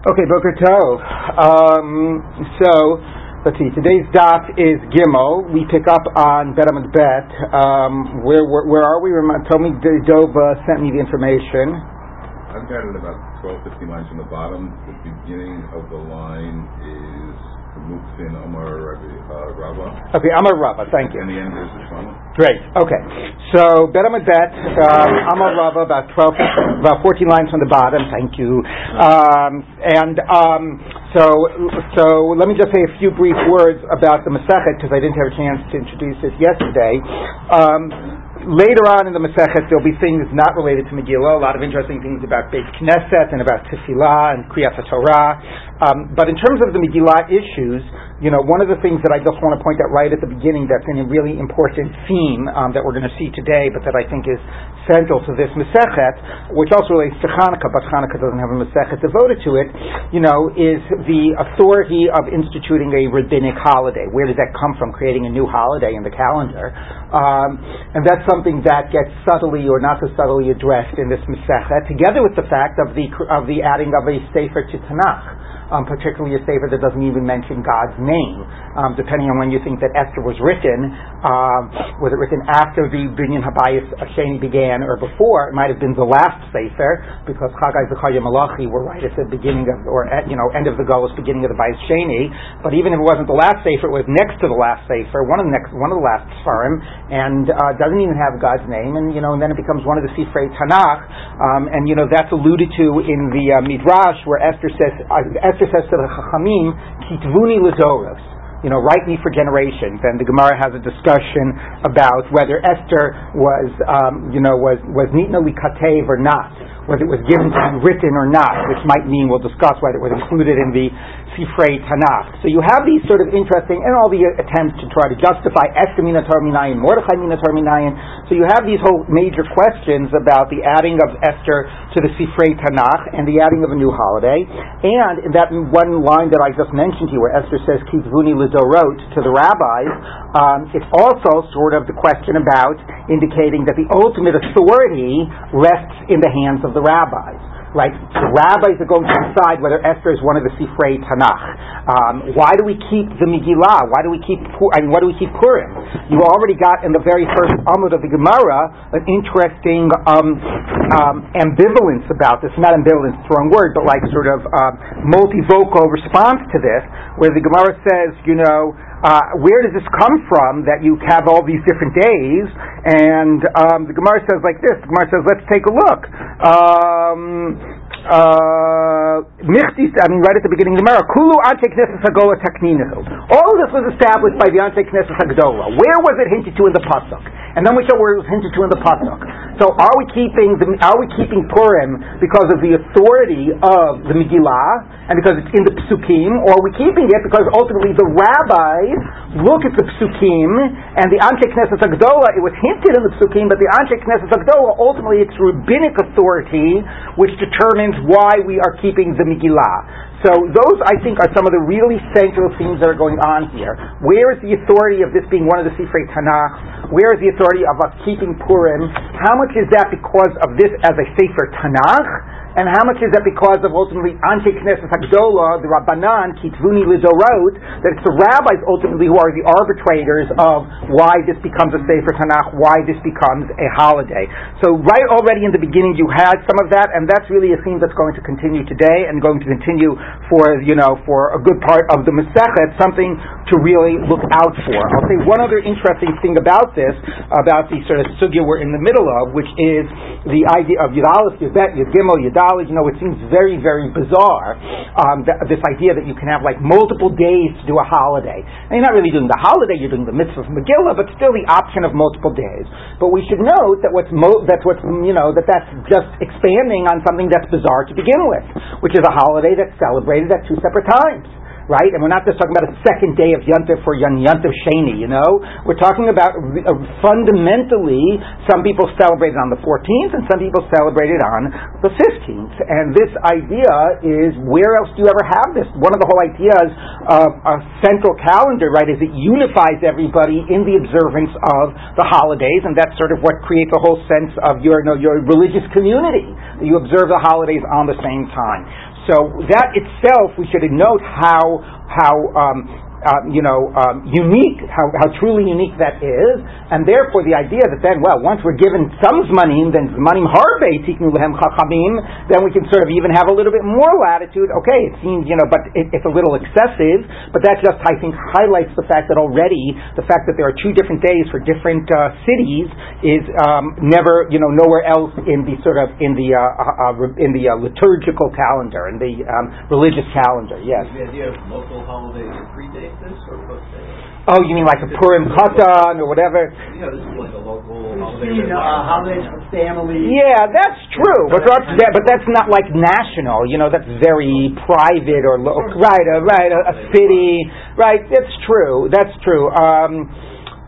Okay, Boker Tov. Um, so, let's see. Today's daf is Gimel. We pick up on Bet Bet. Um, where, where, where are we? Tell me, Doba sent me the information. I've got it about 12, 15 lines from the bottom. The beginning of the line is Muksin Omar uh, Rabba. Okay, Amar Rabba, thank you. And the end is the Shama. Great. Okay. So Bet Amud Bet, um, Amar Rabba, about twelve, about fourteen lines from the bottom. Thank you. Um, and um, so, so let me just say a few brief words about the Masechet because I didn't have a chance to introduce it yesterday. Um, later on in the Masechet, there'll be things not related to Megillah, a lot of interesting things about Beit Knesset and about Tefillah and Kriyat Torah. Um, but in terms of the Megillah issues, you know, one of the things that I just want to point out right at the beginning that's a really important theme um, that we're going to see today, but that I think is central to this Masechet, which also relates to Hanukkah, but Hanukkah doesn't have a Masechet devoted to it, you know, is the authority of instituting a rabbinic holiday. Where does that come from, creating a new holiday in the calendar? Um, and that's something that gets subtly or not so subtly addressed in this Masechet, together with the fact of the, of the adding of a Sefer to Tanakh um, particularly a sefer that doesn't even mention God's name, um, depending on when you think that Esther was written. Um, was it written after the Binyan Habayis Asheni began or before? It might have been the last sefer because Chagai Zechariah Malachi were right at the beginning of, or at, you know, end of the Golos, beginning of the Bayis Sheni. But even if it wasn't the last sefer, it was next to the last sefer, one of the next, one of the last Sfarim, and uh, doesn't even have God's name, and you know, and then it becomes one of the Sifrei Tanakh, um, and you know that's alluded to in the uh, Midrash where Esther says, uh, Esther Esther says to the Chachamim, Kitvuni Lazoros, you know, write me for generations. And the Gemara has a discussion about whether Esther was, um, you know, was, was Nitna Likatev or not whether it was given to be written or not, which might mean we'll discuss whether it was included in the Sifrei Tanakh. So you have these sort of interesting, and all the attempts to try to justify Esther Minatar Minayin, Mordechai Minatar Minayin. So you have these whole major questions about the adding of Esther to the Sifrei Tanakh and the adding of a new holiday. And in that one line that I just mentioned to you, where Esther says Kitvuni Lidorot to the rabbis, um, it's also sort of the question about indicating that the ultimate authority rests in the hands of the rabbis right? The rabbis are going to decide whether Esther is one of the Sifrei Tanakh. Um, why do we keep the Megillah? Why do we keep I mean, why do we keep Purim? You already got in the very first Amud of the Gemara an interesting um, um, ambivalence about this. Not ambivalence, it's the wrong word, but like sort of uh, multivocal response to this, where the Gemara says, you know, uh, where does this come from that you have all these different days? And um, the Gemara says like this. The Gemara says, let's take a look. Um, uh, I mean, right at the beginning of the Gemara, Kulu Anshe Knesset Hagdola Takninahu. All this was established by the Anshe Knesset Hagdola. Where was it hinted to in the pasuk? And then we show where it was hinted to in the pasuk. So, are we keeping the, are we keeping Purim because of the authority of the Megillah and because it's in the Psukim, or are we keeping it because ultimately the rabbis look at the Psukim and the Anshe Knesset Hagdola? It was hinted in the Psukim, but the Anshe Knesset Hagdola ultimately it's rabbinic authority which determines why we are keeping the Megillah. So those, I think, are some of the really central themes that are going on here. Where is the authority of this being one of the Sifrei Tanakh? Where is the authority of us keeping Purim? How much is that because of this as a Sefer Tanakh? And how much is that because of ultimately Anshe Knesset Hagdola, the Rabbanan, Kitvuni Lidorot, that it's the rabbis ultimately who are the arbitrators of why this becomes a Sefer Tanakh, why this becomes a holiday. So right already in the beginning you had some of that, and that's really a theme that's going to continue today and going to continue for, you know, for a good part of the Masechet, something to really look out for. I'll say one other interesting thing about this, about the sort of sugya we're in the middle of, which is the idea of Yud Aleph, Yud Bet, Yud Gimel, Yud you know, it seems very, very bizarre, um, that, this idea that you can have like multiple days to do a holiday. And you're not really doing the holiday, you're doing the mitzvah of Megillah, but still the option of multiple days. But we should note that what's, mo- that's what's, you know, that that's just expanding on something that's bizarre to begin with, which is a holiday that's celebrated at two separate times right? And we're not just talking about a second day of Yontif for Yontif Sheni, you know? We're talking about uh, fundamentally, some people celebrate it on the 14th and some people celebrate it on the 15th. And this idea is where else do you ever have this? One of the whole ideas of a central calendar, right, is it unifies everybody in the observance of the holidays, and that's sort of what creates a whole sense of your, you know, your religious community. You observe the holidays on the same time. So that itself, we should note how how um, uh, you know, um, unique, how, how truly unique that is, and therefore the idea that then, well, once we're given some money, then money harbe lehem chachamim, then we can sort of even have a little bit more latitude. Okay, it seems, you know, but it, it's a little excessive, but that just, I think, highlights the fact that already the fact that there are two different days for different uh, cities is um, never, you know, nowhere else in the sort of in the uh, uh, uh in the uh, liturgical calendar, in the um, religious calendar. Yes. The idea of local holidays predate Oh, you mean like a Purim Katan or whatever? Yeah, this is like a local holiday. You know, holidays for family. Yeah, that's true, but that's but that's not like national. You know, that's very private or lo- right, uh, right, a, a city. Right, that's true. That's true. Um,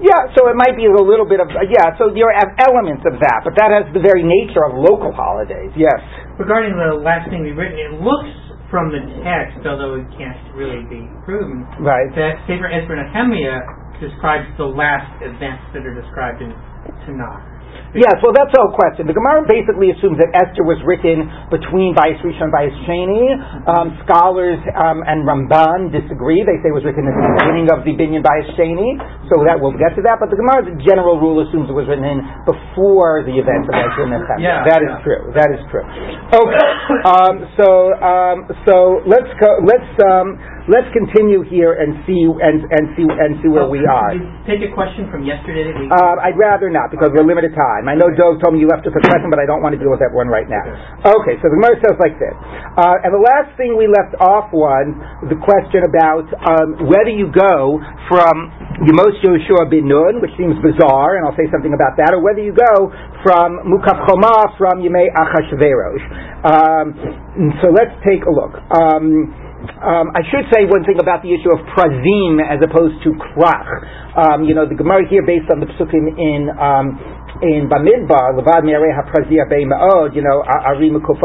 yeah, so it might be a little bit of yeah. So you have elements of that, but that has the very nature of local holidays. Yes. Regarding the last thing we've written, it looks from the text, although it can't really be proven, right. that Sefer Nehemiah describes the last events that are described in Tanakh. Yes, well, that's all question. The Gemara basically assumes that Esther was written between Bayis Rishon and Bayis Sheni. Um, scholars um, and Ramban disagree. They say it was written at the beginning of the Binyan Bayis Sheni, so that we'll get to that. But the Gemara's general rule assumes it was written in before the events of Ezra and Nehemiah. Yeah, that is yeah. true. That is true. Okay, um, so um, so let's go. Let's um, let's continue here and see and, and see and see where we are. take a question from yesterday. Uh, I'd rather not because we're limited time. I know Joe told me you left us a question, but I don't want to deal with that one right now. Okay, so the Gemara says like this, uh, and the last thing we left off was the question about um, whether you go from Yemos Yoshua bin Nun, which seems bizarre, and I'll say something about that, or whether you go from Mukaf Choma from Yemei Achashverosh. Um, so let's take a look. Um, um, I should say one thing about the issue of prazim as opposed to krach. Um, you know, the Gemara here, based on the psukim in um, in Bamidbar, levad me'arei bei. You know, ari mukof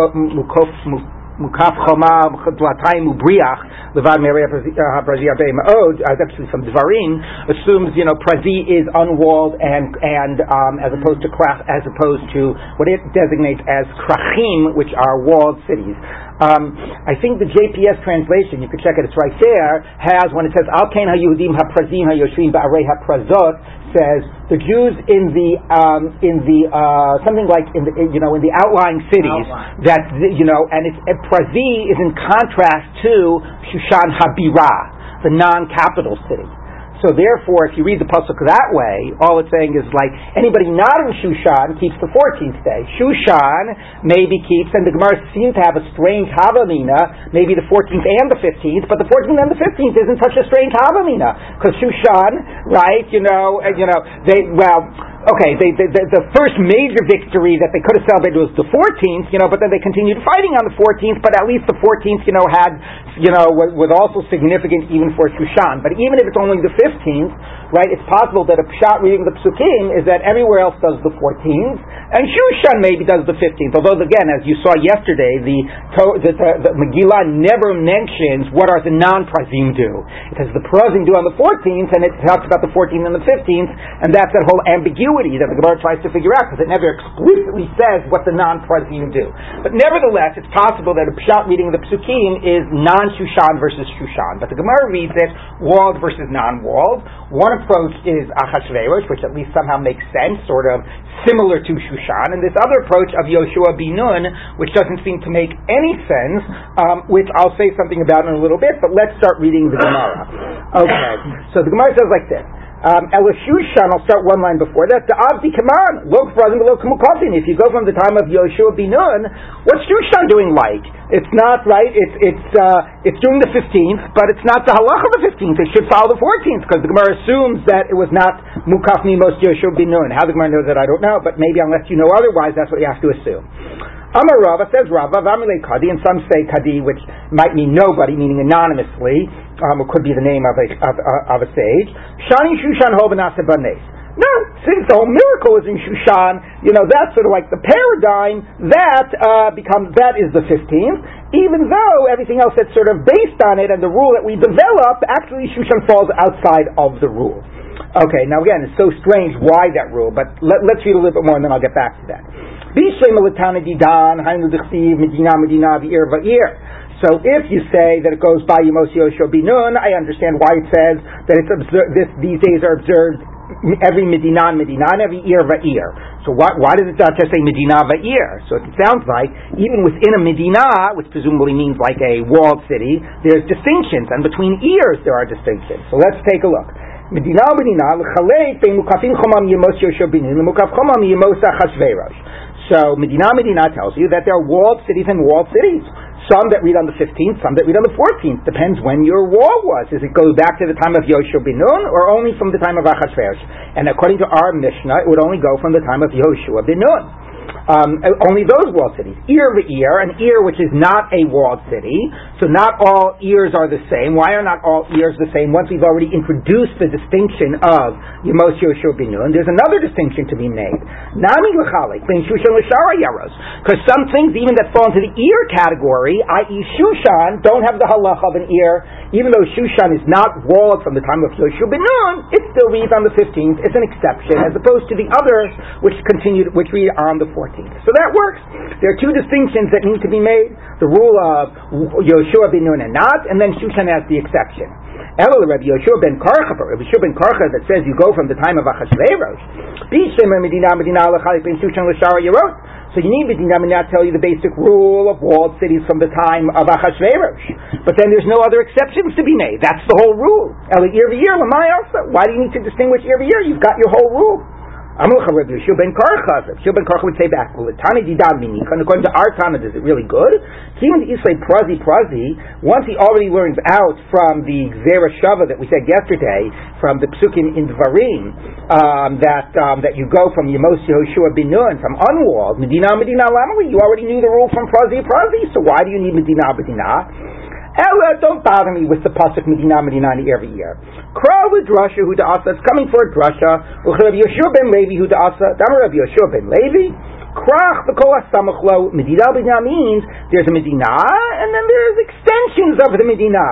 mukaf choma dlatayim ubriach levad me'arei haprazia bei ma'od. Uh, that's from Dvarim. Assumes you know prazi is unwalled and and um, as opposed to krach, as opposed to what it designates as krachim, which are walled cities. Um, I think the JPS translation, you can check it, it's right there, has, when it says, Al Kain HaYudim HaPrazim HaYoshvim Ba'arei HaPrazot, says the Jews in the, um, in the, uh, something like in the, you know, in the outlying cities, Outline. that, you know, and it's, Prazi is in contrast to Shushan HaBirah, the non-capital city. So therefore, if you read the pasuk that way, all it's saying is like anybody not in Shushan keeps the 14th day. Shushan maybe keeps, and the Gemara seems to have a strange Havamina, maybe the 14th and the 15th, but the 14th and the 15th isn't such a strange Havamina because Shushan, right? You know, uh, you know they well okay, they, they, the, the first major victory that they could have celebrated was the 14th, you know, but then they continued fighting on the 14th, but at least the 14th, you know, had, you know, was, was also significant even for Shushan. But even if it's only the 15th, 15th right, it's possible that a pshat reading the Psukim is that everywhere else does the 14th, and Shushan maybe does the 15th. Although, again, as you saw yesterday, the, the, the, the Megillah never mentions what are the non-Prazim do. It says the Prazim do on the 14th, and it talks about the 14th and the 15th, and that's that whole ambiguity that the Gemara tries to figure out, because it never explicitly says what the non-Prazim do. But nevertheless, it's possible that a Pshat reading the Psukim is non-Shushan versus Shushan. But the Gemara reads it walled versus non-walled. One approach is Achashverosh, which at least somehow makes sense, sort of similar to Shushan, and this other approach of Yoshua bin Nun, which doesn't seem to make any sense, um, which I'll say something about in a little bit, but let's start reading the Gemara. Okay, so the Gemara says like this. Um, I'll start one line before that. The Avdi Kaman, look brother below Kamukafin. If you go from the time of Yoshua bin Nun, what's Shushan doing like? It's not right. It's it's uh, it's doing the fifteenth, but it's not the halach of the fifteenth. It should follow the fourteenth because the Gemara assumes that it was not Mukaf Mimos Yoshua bin Nun. How the Gemara knows that I don't know, but maybe unless you know otherwise, that's what you have to assume. Amar Rava says Rava, Vamile Kadi, and some say Kadi, which might mean nobody, meaning anonymously, um, it could be the name of a, of, uh, of a sage. Shani Shushan. No, since the whole miracle is in Shushan, you know, that's sort of like the paradigm, that uh, becomes, that is the 15th, even though everything else that's sort of based on it and the rule that we develop, actually Shushan falls outside of the rule. Okay, now again, it's so strange why that rule, but let, us read a little bit more and then I'll get back to that. So if you say that it goes by Yemos Yoshua Binun, I understand why it says that it's this, these days are observed every Medina Medina, every ear va'ir. So why, why does it not just say Medina va'ir? So it sounds like even within a Medina, which presumably means like a walled city, there's distinctions, and between ears there are distinctions. So let's take a look. Medina l'chalei pe mukafim chomam yemos Yoshua Binun l'mukaf chomam yemos Achashverosh. So Medina Medina tells you that there are walled cities and walled cities. Some that read on the 15th, some that read on the 14th. Depends when your war was. Does it go back to the time of Yoshua bin Nun or only from the time of Achashverosh? And according to our Mishnah, it would only go from the time of Yoshua bin Nun um, only those walled cities. Ear the ear, an ear which is not a walled city. So not all ears are the same. Why are not all ears the same? Once we've already introduced the distinction of Yemos Yoshua Binun, there's another distinction to be made. Nami l'chalik, ben Shushan l'shara yaros. Because some things, even that fall into the ear category, i.e. Shushan, don't have the halach of an ear, even though Shushan is not walled from the time of Yoshua Binun, it still reads on the 15th. It's an exception, as opposed to the others, which continue, which read on the 14th. So that works. There are two distinctions that need to be made: the rule of Yoshua ben Nun and not, and then Shushan as the exception. Elul Rabbi Yoshua ben Karcha, Rabbi Yoshua ben Karcha that says you go from the time of Achashverosh. Medina Medina ben Shushan Yerot. So you need Medina Medina tell you the basic rule of walled cities from the time of Achashverosh. But then there's no other exceptions to be made. That's the whole rule. Elul year year Lamai also. Why do you need to distinguish year year? You've got your whole rule. Amulcha Rabbi Yeshua ben Karcha. Yeshua ben Karcha would say back, well, Tani and according to our Tana, is it really good? Even the Prazi Prazi, once he already learns out from the Gzeira Shava that we said yesterday, from the Psukim in Dvarim, um, that um, that you go from Yemos Yehoshua bin Nun, from unwalled, Medina Medina Lamali, you already knew the rule from Prazi Prazi, so why do you need Medina Medina? Ella, don't bother me with the pasuk Medina Medina every year. Kra with drasha who da'asa. It's coming for a drasha. Rabbi Yeshua ben Levi who da'asa. Damar Rabbi Yeshua ben Levi. Krach v'kol samachlo. Medina Medina means there's a Medina and then there's extensions of the Medina.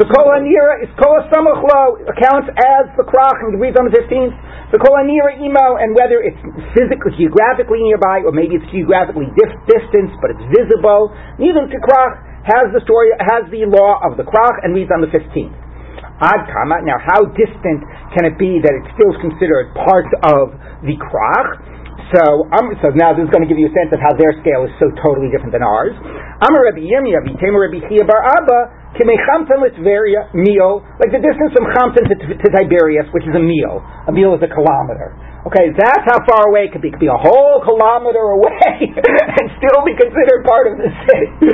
The kol anira is kol samachlo accounts as the krach and reads on the fifteenth. The kol anira emo and whether it's physically geographically nearby or maybe it's geographically dif- distant but it's visible. Neither to krach has the story, has the law of the krach and reads on the 15th. Ad kama. Now, how distant can it be that it still is considered part of the krach? So, um, so now this is going to give you a sense of how their scale is so totally different than ours. Amar Rabbi Yirmiyah, Vitema Rabbi Chia Bar Abba, Kimechamtan Litveria, meal, like the distance from Chamtan to, to Tiberias, which is a meal. A meal is a kilometer. Okay, that's how far away it could be. It could be a whole kilometer away and still be considered part of the city.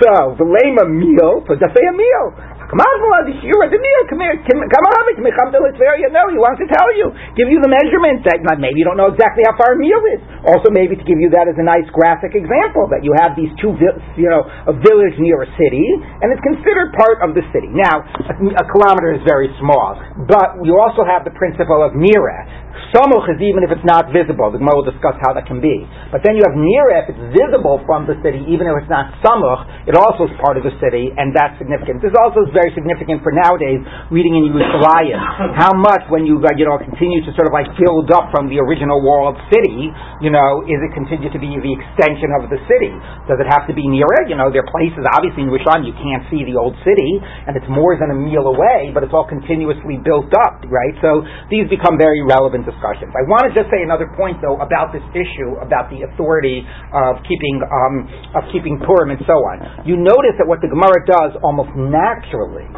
So, the lame a meal, so just say a meal. Come on, you're at the meal. Come here. Come on, come to Litveria. No, he wants to tell you, give you the measurement. That maybe you don't know exactly how far a meal is. Also, maybe to give you that as a nice graphic example that you have these two, you know, a village near a city, and it's considered part of the city. Now, a, a kilometer is very small, but you also have the principle of nira. Samuch is even if it's not visible. The Gemara will discuss how that can be. But then you have nira if it's visible from the city, even if it's not samuch, it also is part of the city, and that's significant. This also is very significant for nowadays reading in Yerushalayim. How much when you uh, you know continue to sort of like build up from the original walled city, you know, is it continue to be the extension of the city? Does it have to be near it? You know, there are places obviously in Yerushalayim you can't see the old city, and it's more than a meal away, but it's all continuously built up, right? So these become very relevant discussions. I want to just say another point though about this issue about the authority of keeping um, of keeping Purim and so on. You notice that what the Gemara does almost naturally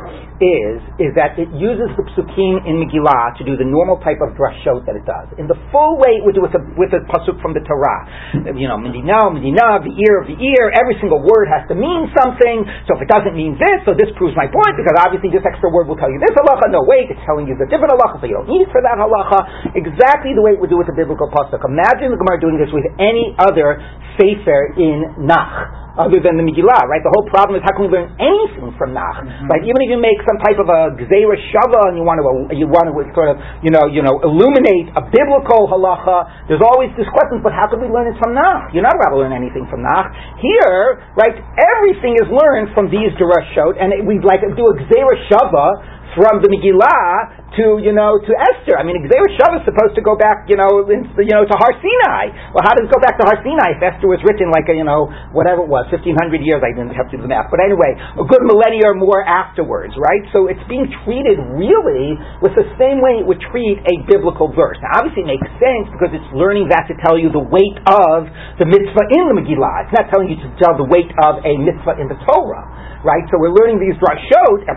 is is that it uses the psukim in Megillah to do the normal type of drashot that it does in the full way it would do with a with a pasuk from the Torah. You know, medina, medina, the ear of the ear. Every single word has to mean something. So if it doesn't mean this, so this proves my point because obviously this extra word will tell you this halacha. No, wait, it's telling you the different halacha, so you don't need it for that halacha. Exactly the way it would do with the biblical pasuk. Imagine the Gemara doing this with any other sefer in Nach other than the Megillah, right? The whole problem is how can we learn anything from Nach, mm-hmm. right? Even if you make some type of a Gzeira Shava and you want to you want to sort of you know you know illuminate a biblical halacha, there's always this question. But how can we learn it from Nach? You're not allowed to learn anything from Nach. Here, right? Everything is learned from these Derashot, and we like do a Gzeira Shava from the Megillah to you know to Esther. I mean, Gzeira Shava is supposed to go back you know in, you know to Har Sinai. Well, how does it go back to Har Sinai if Esther was written like a, you know whatever it was, fifteen hundred years? I didn't have to do the math, but anyway, a good millennia or more afterwards, right? So it's being treated really with the same way it would treat a biblical verse. Now, obviously, it makes sense because it's learning that to tell you the weight of the mitzvah in the Megillah. It's not telling you to tell the weight of a mitzvah in the Torah, right? So we're learning these drashot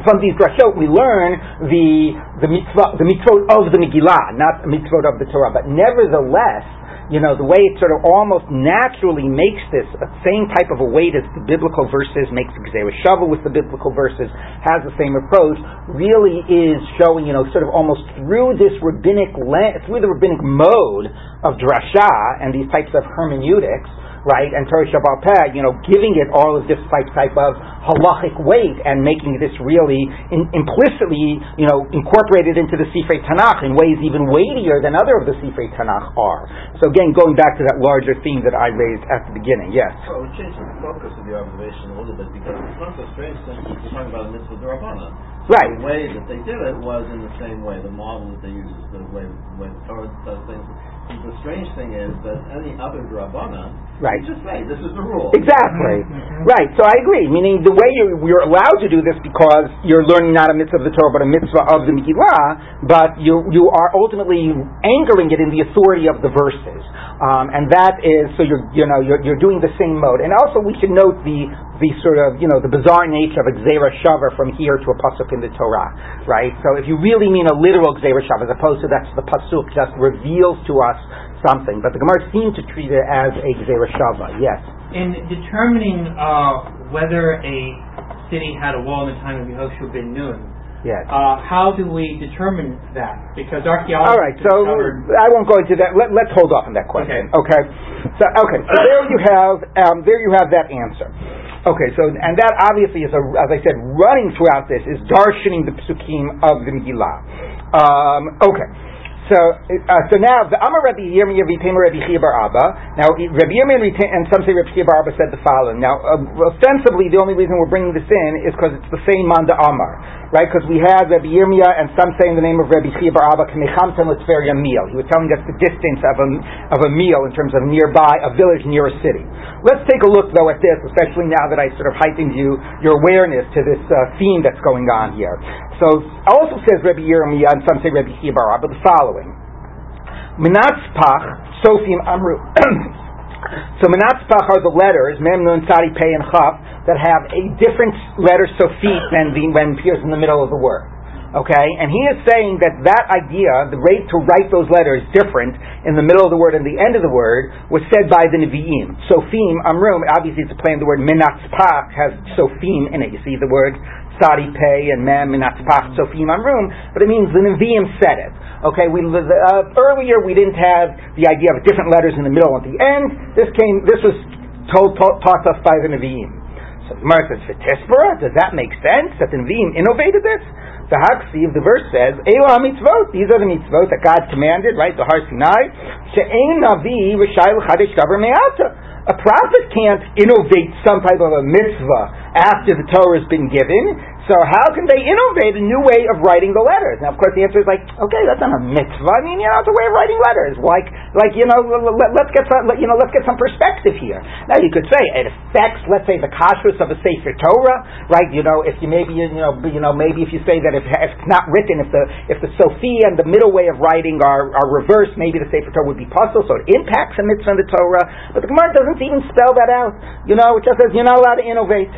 from these drashot, we learn the the mitzvah, the mitzvot of the Megillah, not the mitzvot of the Torah. But nevertheless, you know, the way it sort of almost naturally makes this same type of a weight as the biblical verses, makes Gzera Shava with the biblical verses, has the same approach, really is showing, you know, sort of almost through this rabbinic, through the rabbinic mode of drasha and these types of hermeneutics, right, and Torah Sheba'al Peh, you know, giving it all of this type, type of halachic weight and making this really in, implicitly, you know, incorporated into the Sifrei Tanakh in ways even weightier than other of the Sifrei Tanakh are. So again, going back to that larger theme that I raised at the beginning, yes. So it changed the focus of your observation a little bit because it's not so strange since we're talking about a mitzvah d'Rabbanan. Right. The way that they did it was in the same way. The model that they use is the way, the way the Torah does things the strange thing is that any other drabana, right. just say this is the rule. Exactly. Mm-hmm. Right. So I agree. Meaning the way you're, you're, allowed to do this because you're learning not a mitzvah of the Torah but a mitzvah of the Megillah, but you you are ultimately anchoring it in the authority of the verses, um, and that is so you're you know you're, you're doing the same mode. And also we should note the the sort of you know the bizarre nature of a gzera shava from here to a pasuk in the Torah, right? So if you really mean a literal gzera shava, as opposed to that's the pasuk just reveals to us something, but the Gemara seems to treat it as a gzera shava. Yes. In determining uh, whether a city had a wall in the time of Yehoshua ben Nun, Yes. Uh, how do we determine that? Because archaeology. All right. So I won't go into that. Let, us hold off on that question. Okay. okay. So okay. So there you have um, there you have that answer. Okay, so and that obviously is a, as I said, running throughout this is darshaning the psukim of the Megillah. Um, okay. So, uh, so now the Amar Rabbi Yirmiyah Vipema Rabbi Chia Bar Abba. Now Rabbi Yirmiyah and some say Rabbi Chia Bar Abba said the following. Now, uh, ostensibly, the only reason we're bringing this in is because it's the same Manda Amar, right? Because we had Rabbi Yirmiyah and some say in the name of Rabbi Chia Bar Abba Kamechamtem L'Tveria meal. He was telling us the distance of a of a meal in terms of nearby a village near a city. Let's take a look though at this, especially now that I sort of heightened you your awareness to this uh, theme that's going on here. So also says Rabbi Yirmiyah and some say Rabbi Chia Bar Abba the following. Minatzpach, Sofim Amru. so Minatzpach are the letters, Mem, Nun, Tzadi, Pei, and Chaf, that have a different letter Sofit than the, when appears in the middle of the word. Okay, and he is saying that that idea, the rate to write those letters different in the middle of the word and the end of the word, was said by the Nevi'im. Sofim, Amrum, obviously it's a play on the word Minatzpach has Sofim in it. You see the word Sadi Pei and Mem Minatzpach Sofim Amrum, but it means the Nevi'im said it. Okay, we uh, earlier we didn't have the idea of different letters in the middle and the end. This came. This was told, taught, taught us by the Nevi'im. So Gemara says, "Does that make sense that the Nevi'im innovated this?" The Haksiv, the verse says, Ela mitzvot. These are the mitzvot that God commanded, right? The Har Sinai. She'ein navi v'shai l'chadesh davar me'ata. A prophet can't innovate some type of a mitzvah after the Torah has been given. So how can they innovate a new way of writing the letters? Now, of course, the answer is like, okay, that's not a mitzvah. I mean, you know, it's a way of writing letters. Like, like you know, let, us get some, you know, let's get some perspective here. Now, you could say it affects, let's say, the kashrus of a sefer Torah, right? You know, if you maybe, you know, you know, maybe if you say that if, if it's not written, if the if the Sophia and the middle way of writing are, are reversed, maybe the sefer Torah would be pasul, so it impacts a mitzvah in the Torah. But the Gemara doesn't even spell that out. You know, it just says you're not allowed to innovate.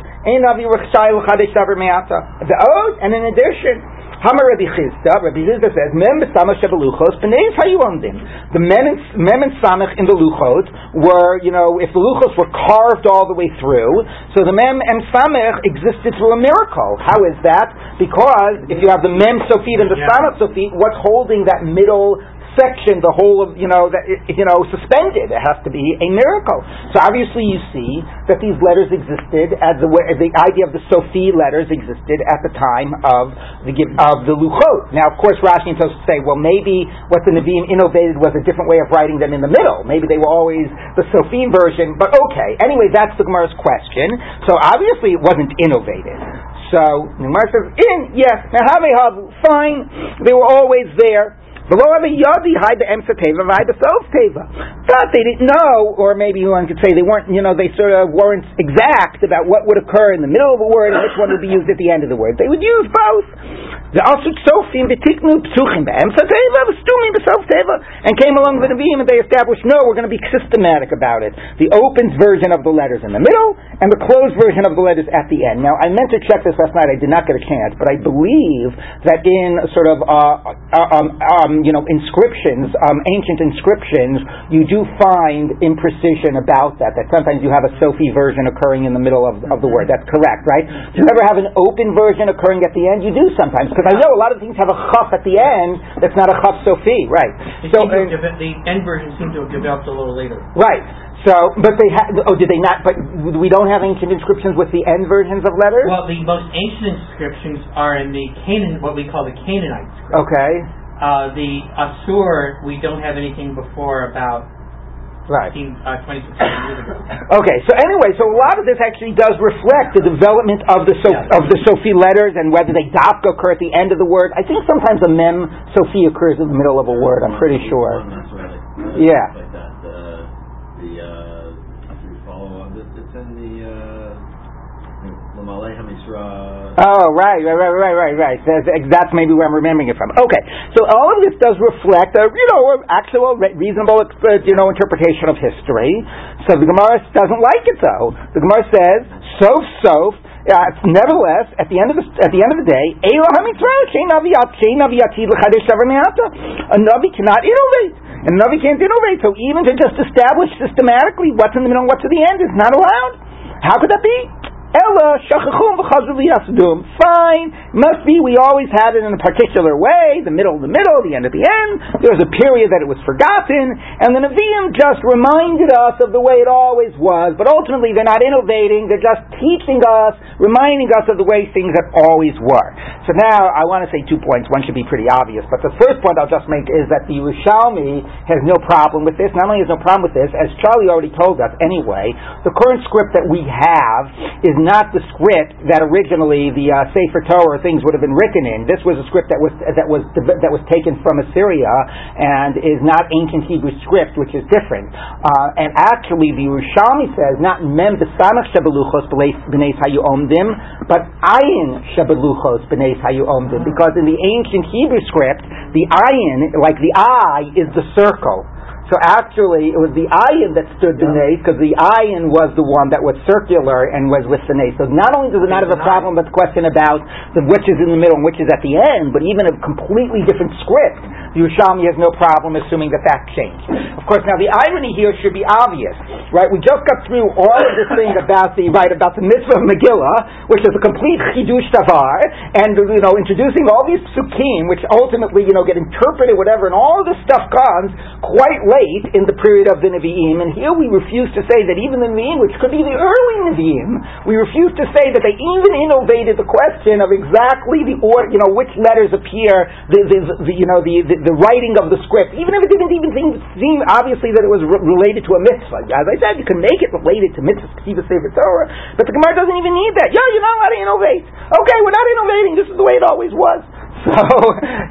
The oath, and in addition, Hamar Rabbi Chisda, Rabbi Chisda says, Mem b'samach shebeluchos, b'neis hayuondim. The mem and, mem and samach in the luchos were, you know, if the luchos were carved all the way through, so the mem and samach existed through a miracle. How is that? Because if you have the mem sofit and the yeah. samach sofit, what's holding that middle section, the whole of you know that you know suspended. It has to be a miracle. So obviously, you see that these letters existed as the the idea of the Sophie letters existed at the time of the of the Luchot. Now, of course, Rashi and Tosfos say, well, maybe what the Nevi'im innovated was a different way of writing them in the middle. Maybe they were always the Sophie version. But okay, anyway, that's the Gemara's question. So obviously, it wasn't innovated. So Gemara says, in yes, now have fine. They were always there. Below the yadi hide the emsa hide the teva. But they didn't know, or maybe one could say they weren't, you know, they sort of weren't exact about what would occur in the middle of a word and which one would be used at the end of the word. They would use both. The asut sofim betiknu psuchim be'emsa teva, v'stumim b'sof teva, and came along with the Nevi'im and they established, no, we're going to be systematic about it. The open version of the letters in the middle, and the closed version of the letters at the end. Now, I meant to check this last night, I did not get a chance, but I believe that in sort of, uh, uh um, um, you know, inscriptions, um, ancient inscriptions, you do find imprecision about that. That sometimes you have a Sophie version occurring in the middle of, of the word. That's correct, right? Do you ever have an open version occurring at the end? You do sometimes, because I know a lot of things have a chaf at the end that's not a chaf Sophie, right? So the end version seems to have developed a little later. Right. So, but they had. Oh, did they not? But we don't have ancient inscriptions with the end versions of letters. Well, the most ancient inscriptions are in the Canaan, what we call the Canaanite script. Okay. Uh, the Asur, we don't have anything before about Right. 15, uh, 26 years ago. Okay, so anyway, so a lot of this actually does reflect the development of the so, Yeah. of the Sophie letters and whether they dopka occur at the end of the word. I think sometimes a mem Sophie occurs in the middle of a word. I'm pretty sure. Yeah. Like that. Uh, the uh, if you follow on this, it's in the uh, Lamalei Hamisra. Oh, right, right, right, right, right, right. That's, maybe where I'm remembering it from. Okay, so all of this does reflect a, you know, actual reasonable, uh, you know, interpretation of history. So the Gemara doesn't like it though. The Gemara says, sof, sof, uh, nevertheless, at the end of the at the end of the day, a navi cannot innovate, and a navi can't innovate. So even to just establish systematically what's in the middle and what's at the end is not allowed. How could that be? Ella shachachum. Fine, must be. We always had it in a particular way. The middle, of the middle, the end at the end. There was a period that it was forgotten, and the Nevi'im just reminded us of the way it always was. But ultimately, they're not innovating. They're just teaching us, reminding us of the way things have always were. So now I want to say two points. One should be pretty obvious, but the first point I'll just make is that the Yerushalmi has no problem with this. Not only has no problem with this, as Charlie already told us anyway, the current script that we have is not the script that originally the uh, Sefer Torah things would have been written in. This was a script that was that was that was taken from Assyria and is not ancient Hebrew script, which is different. Uh, and actually, the Yerushalmi says not mem besamach shabeluchos b'neis hayu omdim, but ayin shabeluchos b'neis hayu omdim, because in the ancient Hebrew script, the ayin, like the eye, is the circle. So actually, it was the ayin that stood the nace, because the ayin was the one that was circular and was with the nace. So not only does it not have a problem with the question about the which is in the middle and which is at the end, but even a completely different script, the Yerushalmi has no problem assuming that that changed. Of course, now the irony here should be obvious, right? We just got through all of this thing about the right about the mitzvah of Megillah, which is a complete chidush davar, and you know introducing all these psukim, which ultimately you know get interpreted whatever, and all this stuff comes quite late in the period of the Nevi'im, and here we refuse to say that even the Nevi'im, which could be the early Nevi'im, we refuse to say that they even innovated the question of exactly the order, you know, which letters appear, the, the, the you know, the, the, the writing of the script, even if it didn't even seem, seem obviously that it was re- related to a mitzvah. As I said, you can make it related to mitzvah, Torah, but the Gemara doesn't even need that. Yeah, you're not allowed to innovate. Okay, we're not innovating. This is the way it always was. So,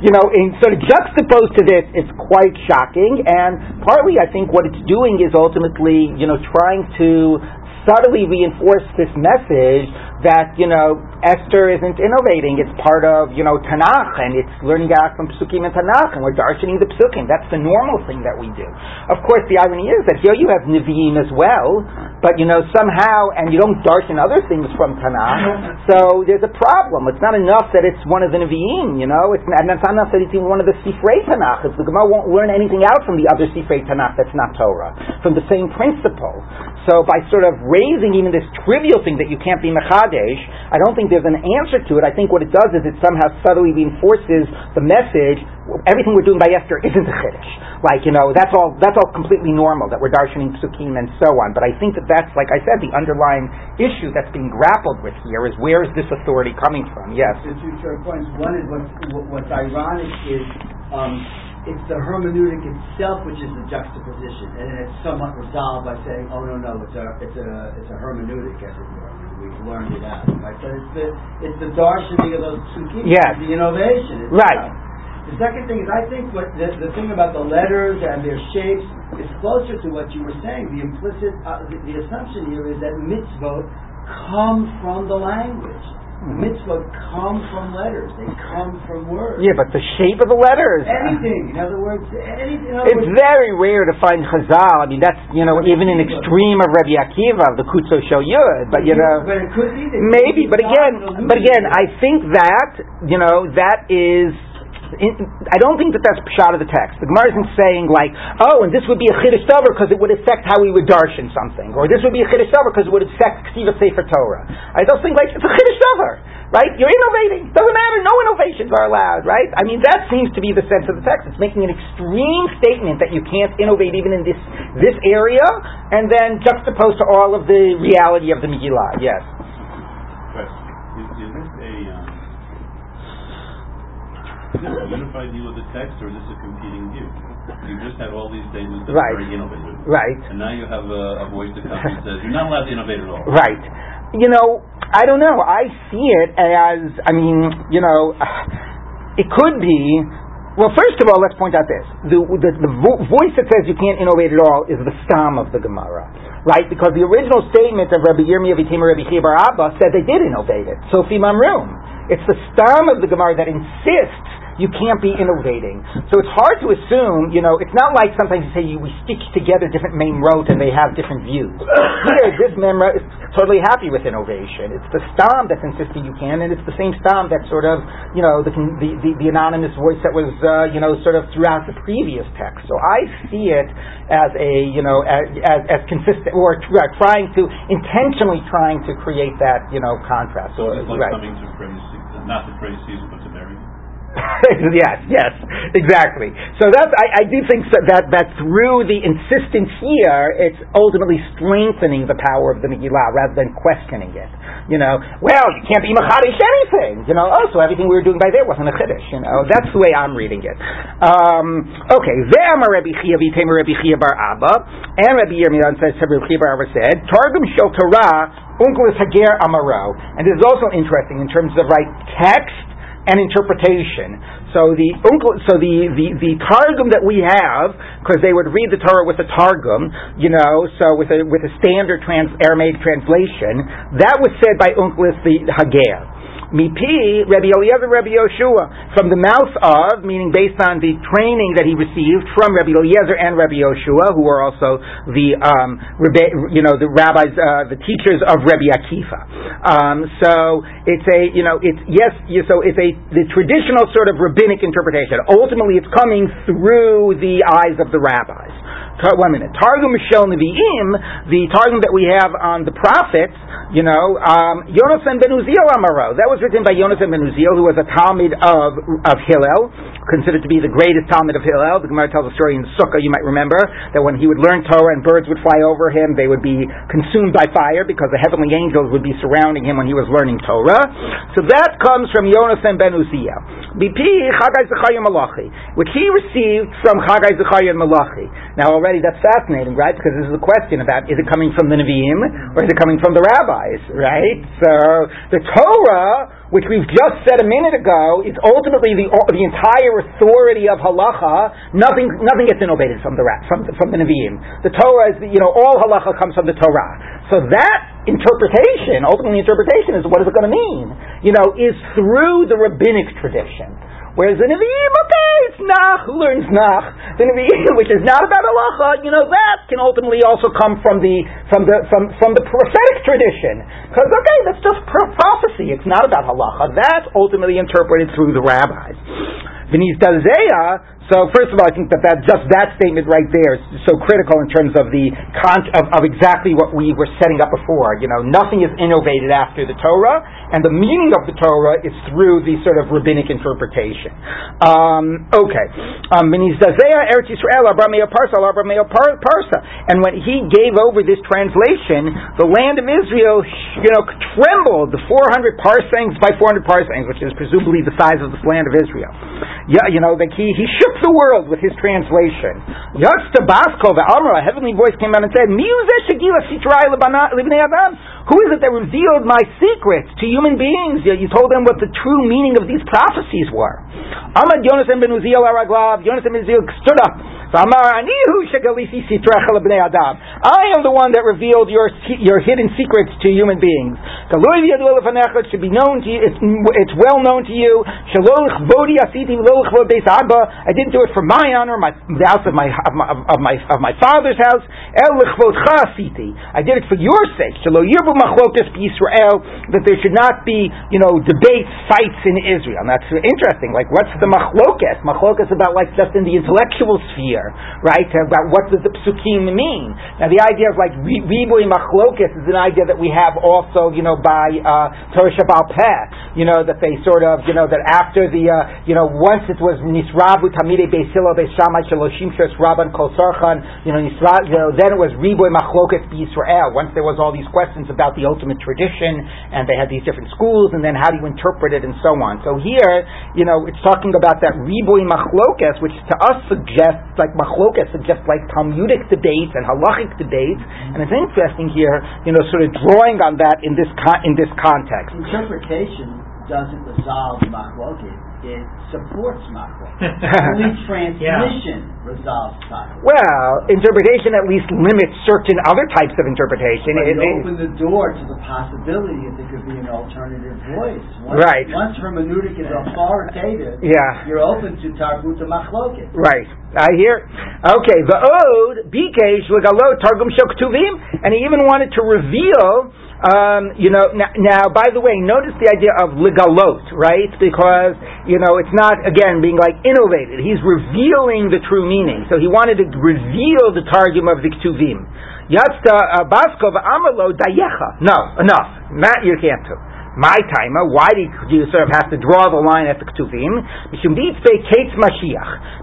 you know, in sort of juxtaposed to this, it's quite shocking, and partly I think what it's doing is ultimately, you know, trying to subtly reinforce this message that, you know, Esther isn't innovating. It's part of, you know, Tanakh, and it's learning out from Psukim and Tanakh, and we're darshaning the Psukim. That's the normal thing that we do. Of course, the irony is that here you have Nevi'im as well, but, you know, somehow, and you don't darshan other things from Tanakh, so there's a problem. It's not enough that it's one of the Nevi'im, you know, it's, and it's not enough that it's even one of the Sifrei Tanakh. The Gemara won't learn anything out from the other Sifrei Tanakh that's not Torah, from the same principle. So by sort of raising even this trivial thing that you can't be Mechadesh, I don't think there's an answer to it. I think what it does is it somehow subtly reinforces the message. Everything we're doing by Esther isn't a Chiddush. Like, you know, that's all, that's all completely normal, that we're darshaning psukim and so on. But I think that that's, like I said, the underlying issue that's being grappled with here is where is this authority coming from? Yes. The two short points. One is what's, what's ironic is um, it's the hermeneutic itself which is the juxtaposition, and it's somewhat resolved by saying, "Oh no, no, it's a it's a it's a hermeneutic, as it were. We we've learned it out. Right? So it's the it's the darshaning of those psukim, Yes. the innovation. itself. Right. The second thing is, I think what the, the thing about the letters and their shapes is closer to what you were saying. The implicit, uh, the, the assumption here is that mitzvot come from the language. Mitzvot come from letters. They come from words. Yeah, but the shape of the letters. Anything. In other words, anything. In other It's words, very rare to find Chazal. I mean, that's you know even an extreme of Rabbi Akiva, of the Kutzo Shel Yud. But you know, but it could be maybe. But again, but again, I think that you know that is. I don't think that that's pshat of the text. The Gemara isn't saying like, oh, and this would be a chiddush davar because it would affect how we would darshan something, or this would be a chiddush davar because it would affect ksiva sefer Torah. I don't think like it's a chiddush davar, right? You're innovating. Doesn't matter. No innovations are allowed, right? I mean, that seems to be the sense of the text. It's making an extreme statement that you can't innovate even in this this area, and then juxtaposed to all of the reality of the Megillah. Yes. Question. Is, is this a, um, is this a unified view of the text, or is this a competing view? You just had all these statements that Right. are very innovative. Right. And now you have a, a voice that comes and says, you're not allowed to innovate at all. Right. You know, I don't know. I see it as, I mean, you know, it could be. Well, first of all, let's point out this: the the, the vo- voice that says you can't innovate at all is the stam of the Gemara, right? Because the original statement of Rabbi Yirmiyah V'Timer Rabbi Chia Bar Abba said they did innovate it. Sofi Mamrum. It's the stam of the Gemara that insists you can't be innovating. So it's hard to assume, you know, it's not like sometimes you say you, we stick together different main roads and they have different views. Here, this memra is totally happy with innovation. It's the stam that's insisting you can, and it's the same stam that sort of, you know, the, the, the, the anonymous voice that was, uh, you know, sort of throughout the previous text. So I see it as a, you know, as, as, as consistent, or tr- trying to, intentionally trying to create that, you know, contrast. So it's like Right. coming to praise, not to praise Caesar, but to Mary. yes, yes, exactly. So that's I, I do think so that that through the insistence here, it's ultimately strengthening the power of the Megillah rather than questioning it. You know, well, you can't be machadish anything. You know, oh, so everything we were doing by there wasn't a chiddush. You know, that's the way I'm reading it. Um, okay, Ve'amar Rabbi Chia v'temer Rabbi Chia bar Abba, and Rabbi Yirmiyah says Rabbi Chia bar Abba said, Targum shel Torah Onkelos hager amaro, and this is also interesting in terms of right text and interpretation. So the so the, the, the targum that we have, because they would read the Torah with a targum, you know, so with a with a standard trans, Aramaic translation, that was said by Onkelos the Hager. Mipi, Rabbi Eliezer, Rabbi Yoshua, from the mouth of, meaning based on the training that he received from Rabbi Eliezer and Rabbi Yoshua, who are also the, um, you know, the rabbis, uh, the teachers of Rabbi Akiva. Um, so it's a, you know, it's yes, so it's a the traditional sort of rabbinic interpretation. Ultimately, it's coming through the eyes of the rabbis. One minute. Targum Shel Nevi'im, the Targum that we have on the prophets, you know, um, Yonasan ben Uziel Amaro. That was written by Yonasan ben Uziel, who was a talmid of, of Hillel, considered to be the greatest talmid of Hillel. The Gemara tells a story in Sukkah, you might remember, that when he would learn Torah and birds would fly over him, they would be consumed by fire because the heavenly angels would be surrounding him when he was learning Torah. So that comes from Yonasan ben Uziel. BP Chagai which he received from Chagai Zechariah Malachi. Now already that's fascinating, right? Because this is a question about is it coming from the Nevi'im or is it coming from the rabbis, right? So the Torah, which we've just said a minute ago, is ultimately the the entire authority of halacha. Nothing nothing gets innovated from the from from the Nevi'im. The Torah is you know all halacha comes from the Torah. So that interpretation, ultimately interpretation, is what is it going to mean? You know, is through the rabbinic tradition. Whereas the Nevi'im, okay, it's Nach, learns Nach? The Nevi'im, which is not about halacha, you know, that can ultimately also come from the from the from from the prophetic tradition. Because okay, that's just pro- prophecy. It's not about halacha. That's ultimately interpreted through the rabbis. Dalzeya, so first of all, I think that, that just that statement right there is so critical in terms of the con- of, of exactly what we were setting up before. You know, nothing is innovated after the Torah, and the meaning of the Torah is through the sort of rabbinic interpretation. Um, okay, um, V'niz Dalzeya Eretz Yisrael Abrameo Parsa Abrameo Par- Parsa, and when he gave over this translation, the land of Israel, you know, trembled the 400 parsangs by 400 parsangs, which is presumably the size of the land of Israel. Yeah, you know, like he, he shook the world with his translation. Basko, the Amra, a heavenly voice came out and said, Who is it that revealed my secrets to human beings? You told them what the true meaning of these prophecies were. Amad Yonasan ben Uziel Araglav, Yonasan ben Uziel stood up. I am the one that revealed your your hidden secrets to human beings. It should be known to you. It's, it's well known to you. I didn't do it for my honor, my the house of my of my of my, of my father's house. I did it for your sake. Machlokas Israel that there should not be you know debates, fights in Israel. And that's interesting. Like what's the machlokas? Machlokas about like just in the intellectual sphere right? About what does the psukim mean? Now, the idea of like riboy machlokas is an idea that we have also, you know, by uh, Torah Sheba'al Peh, you know, that they sort of, you know, that after the, uh, you know, once it was nisravu tamide beis hillel beis shammai shaloshim shos rabban kol sarchan, you know, nisra, you know, then it was riboy machlokas b'Yisrael. Once there was all these questions about the ultimate tradition, and they had these different schools, and then how do you interpret it, and so on. So here, you know, it's talking about that riboy machlokas, which to us suggests like machlokas suggests like Talmudic debates and halachic debates, and it's interesting here, you know, sort of drawing on that in this con- in this context. Interpretation doesn't resolve machlokas it supports machlokas. Only transmission yeah. resolves machlokas. Well, interpretation at least limits certain other types of interpretation. But it, it opens the door to the possibility that there could be an alternative voice. Once, right. Once hermeneutic is authoritative, yeah. you're open to targum to machlokas. Right. I hear. Okay, the ode, Bikesh, Legalo, Targum Shoktuvim, and he even wanted to reveal um, you know, now, now, by the way, notice the idea of legalot, right? Because, you know, it's not, again, being like innovated. He's revealing the true meaning. So he wanted to reveal the targum of the Ktuvim. Yatzta uh, Baskov Amalo Dayecha. No, enough. Not you can't do my timer. Why do you sort of have to draw the line at the Ktuvim?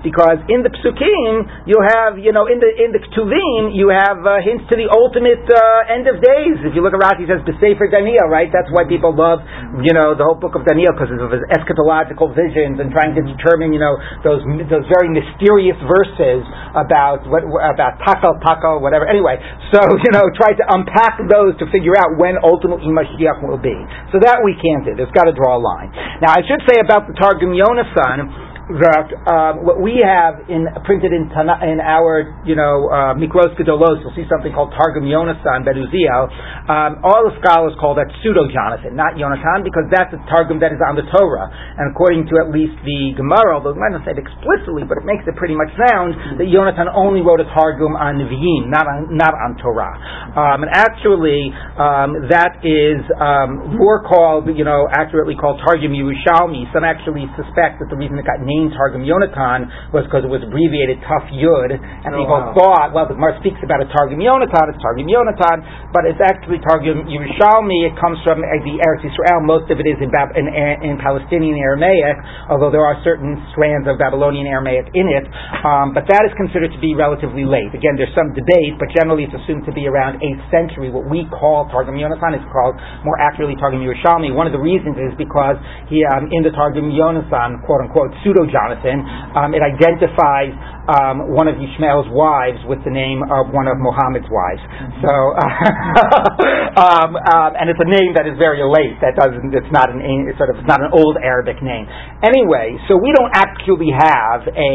Because in the Psukim, you have, you know, in the in the Ktuvim, you have uh, hints to the ultimate uh, end of days. If you look at Rashi, says B'Sefer Daniel, right? That's why people love, you know, the whole book of Daniel because of his eschatological visions and trying to determine, you know, those those very mysterious verses about what about Takal Takal, whatever. Anyway, so you know, try to unpack those to figure out when ultimately Mashiach will be. So that we can't do. There's got to draw a line. Now, I should say about the Targum Yonasan, that uh, what we have in printed in Tana, in our you know uh, Mikros Gedolos, you'll see something called Targum Yonasan Ben. Um, all the scholars call that pseudo Jonathan, not Yonatan, because that's a Targum that is on the Torah. And according to at least the Gemara, although it might not say it explicitly, but it makes it pretty much sound that Yonatan only wrote a Targum on Nevi'im, not on not on Torah. Um, and actually, um, that is um, more called you know accurately called Targum Yerushalmi. Some actually suspect that the reason it got named named Targum Yonatan was because it was abbreviated Taf Yud, and oh, people wow. thought, well, the Gemara speaks about a Targum Yonatan, it's Targum Yonatan, but it's actually Targum Yerushalmi. It comes from the Eretz Yisrael. Most of it is in, Bab- in, in, Palestinian Aramaic, although there are certain strands of Babylonian Aramaic in it. Um, but that is considered to be relatively late. Again, there's some debate, but generally it's assumed to be around 8th century. What we call Targum Yonatan is called more accurately Targum Yerushalmi. One of the reasons is because he, um, in the Targum Yonatan, quote unquote, pseudo Jonathan, um, it identifies um, one of Yishmael's wives with the name of one of Muhammad's wives. So, um, um, and it's a name that is very late. That doesn't. It's not an it's sort of it's not an old Arabic name. Anyway, so we don't actually have a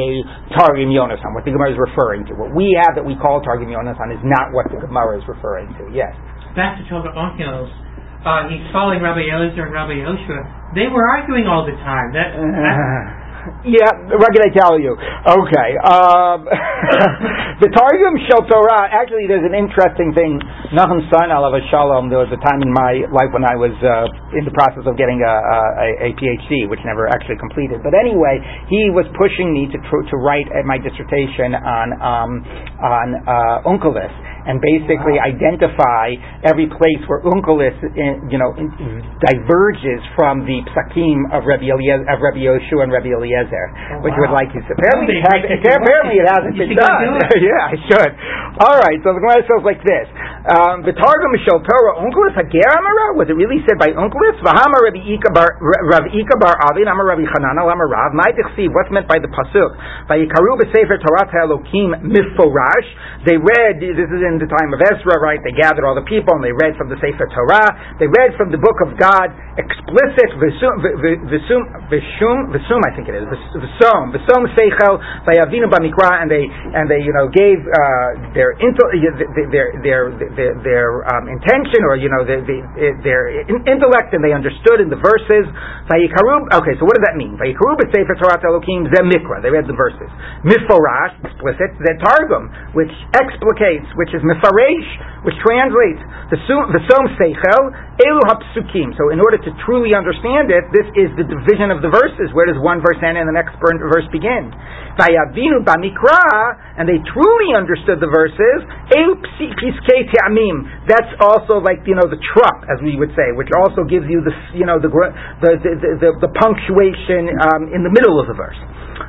Targum Yonasan, what the Gemara is referring to. What we have that we call Targum Yonasan is not what the Gemara is referring to. Yes. Back to Torah Onkelos. Uh, he's following Rabbi Eliezer and Rabbi Yoshua. They were arguing all the time. That, Yeah, what can I tell you? Okay. Um, the Targum Shel Torah, actually, there's an interesting thing. Nachum Stein, Alav Shalom, there was a time in my life when I was uh, in the process of getting a, a, a, PhD, which never actually completed. But anyway, he was pushing me to, to write my dissertation on, um, on uh, and basically identify every place where Onkelos, you know, diverges from the psakim of Rabbi, Eliezer, of Rabbi Yoshua and Rabbi Eliezer, oh, which wow. would like to apparently it, has, apparently it hasn't been done. yeah, I should. All right, so the Gemara says like this. Um, the Targum Mishal Torah Onkelos Hager Amara. Was it really said by Onkelos? V'Hama Rabbi Ika bar Rav Ika bar Avin Amar Rabbi Chanana Amar Rav. What's meant by the pasuk. Vayikaru b'Sefer Torah Elokim Miforash. They read. This is in the time of Ezra, right? They gathered all the people and they read from the Sefer Torah. They read from the book of God explicit V'Sum V'Sum V'Sum I think it is V'Sum V'Sum Seichel Vayavinu Bamikra and they and they you know gave uh, their, their their their their, um, intention or you know their, their intellect and they understood in the verses. Vayikaru. Okay, so what does that mean? Vayikaru b'Sefer Torah Elokim Zem Mikra. They read the verses. Miforash explicit. The Targum which explicates, which is Mifaresh, which translates the V'Sum Seichel Elu Hapsukim. So in order to truly understand it, this is the division of the verses. Where does one verse end and the next verse begin? Vayavinu b'mikra, and they truly understood the verses. Elu. That's also like you know the trup, as we would say, which also gives you the you know the the the, the, punctuation um, in the middle of the verse.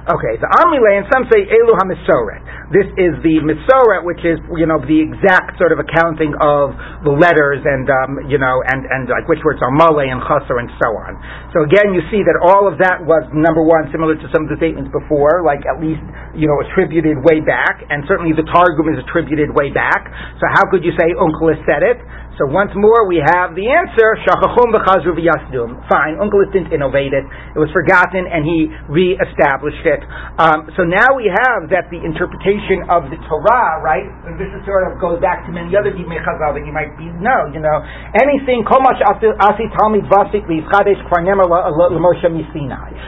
Okay, the Amile, and some say Elu HaMisoret. This is the Misoret, which is, you know, the exact sort of accounting of the letters and, um, you know, and, and like which words are Male and Chaser and so on. So again, you see that all of that was, number one, similar to some of the statements before, like at least, you know, attributed way back, and certainly the Targum is attributed way back. So how could you say Onkelos said it? So once more, we have the answer, Shachachum v'chazru v'yasdum. Fine, Onkelos didn't innovate it. It was forgotten, and he re-established it. Um, so now we have that the interpretation of the Torah, right, and this is sort of goes back to many other Dimei Chazal that you might be, know, you know, anything.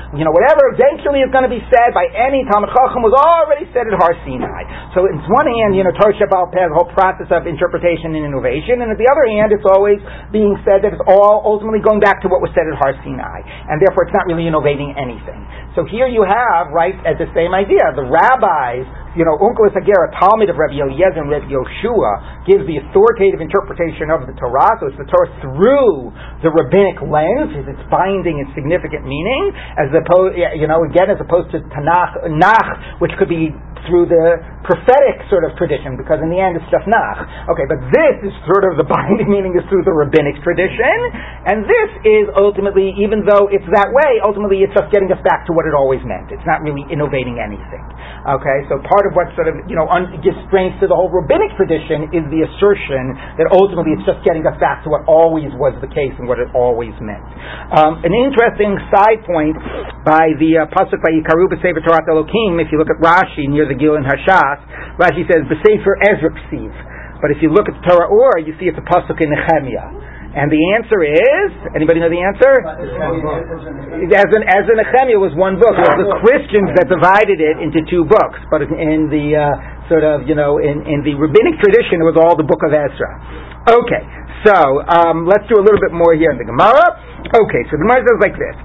You know, whatever eventually is going to be said by any Talmud Chacham was already said at Har Sinai. So it's one hand, you know, Torah Shabbat the whole process of interpretation and innovation, and at the other hand, it's always being said that it's all ultimately going back to what was said at Har Sinai, and therefore it's not really innovating anything. So here you have, right, at the same idea, the rabbis, you know, Onkelos Hager, a talmid of Rabbi Eliezer and Rabbi Yoshua, gives the authoritative interpretation of the Torah, so it's the Torah through the rabbinic lens, is its binding and significant meaning, as opposed, you know, again, as opposed to Tanakh, Nach, which could be through the prophetic sort of tradition, because in the end it's just Nach. Okay, but this is sort of the binding meaning is through the rabbinic tradition, and this is ultimately, even though it's that way, ultimately it's just getting us back to what it always meant. It's not really innovating anything. Okay, so part of what sort of, you know, un- gives strength to the whole rabbinic tradition is the assertion that ultimately it's just getting us back to what always was the case and what it always meant. Um, an interesting side point by the uh, pasuk by Yikaru B'Sefer Torah Elokim, if you look at Rashi near the Gilyon HaShas, Rashi says B'Sefer Ezra Ksiv. But if you look at the Torah Or, you see it's a pasuk in Nehemiah. And the answer is, anybody know the answer? As in, as in Nehemiah was one book. It was the Christians that divided it into two books. But in the uh, sort of, you know, in, in the rabbinic tradition, it was all the book of Ezra. Okay, so um, let's do a little bit more here in the Gemara. Okay, so the Gemara says like this.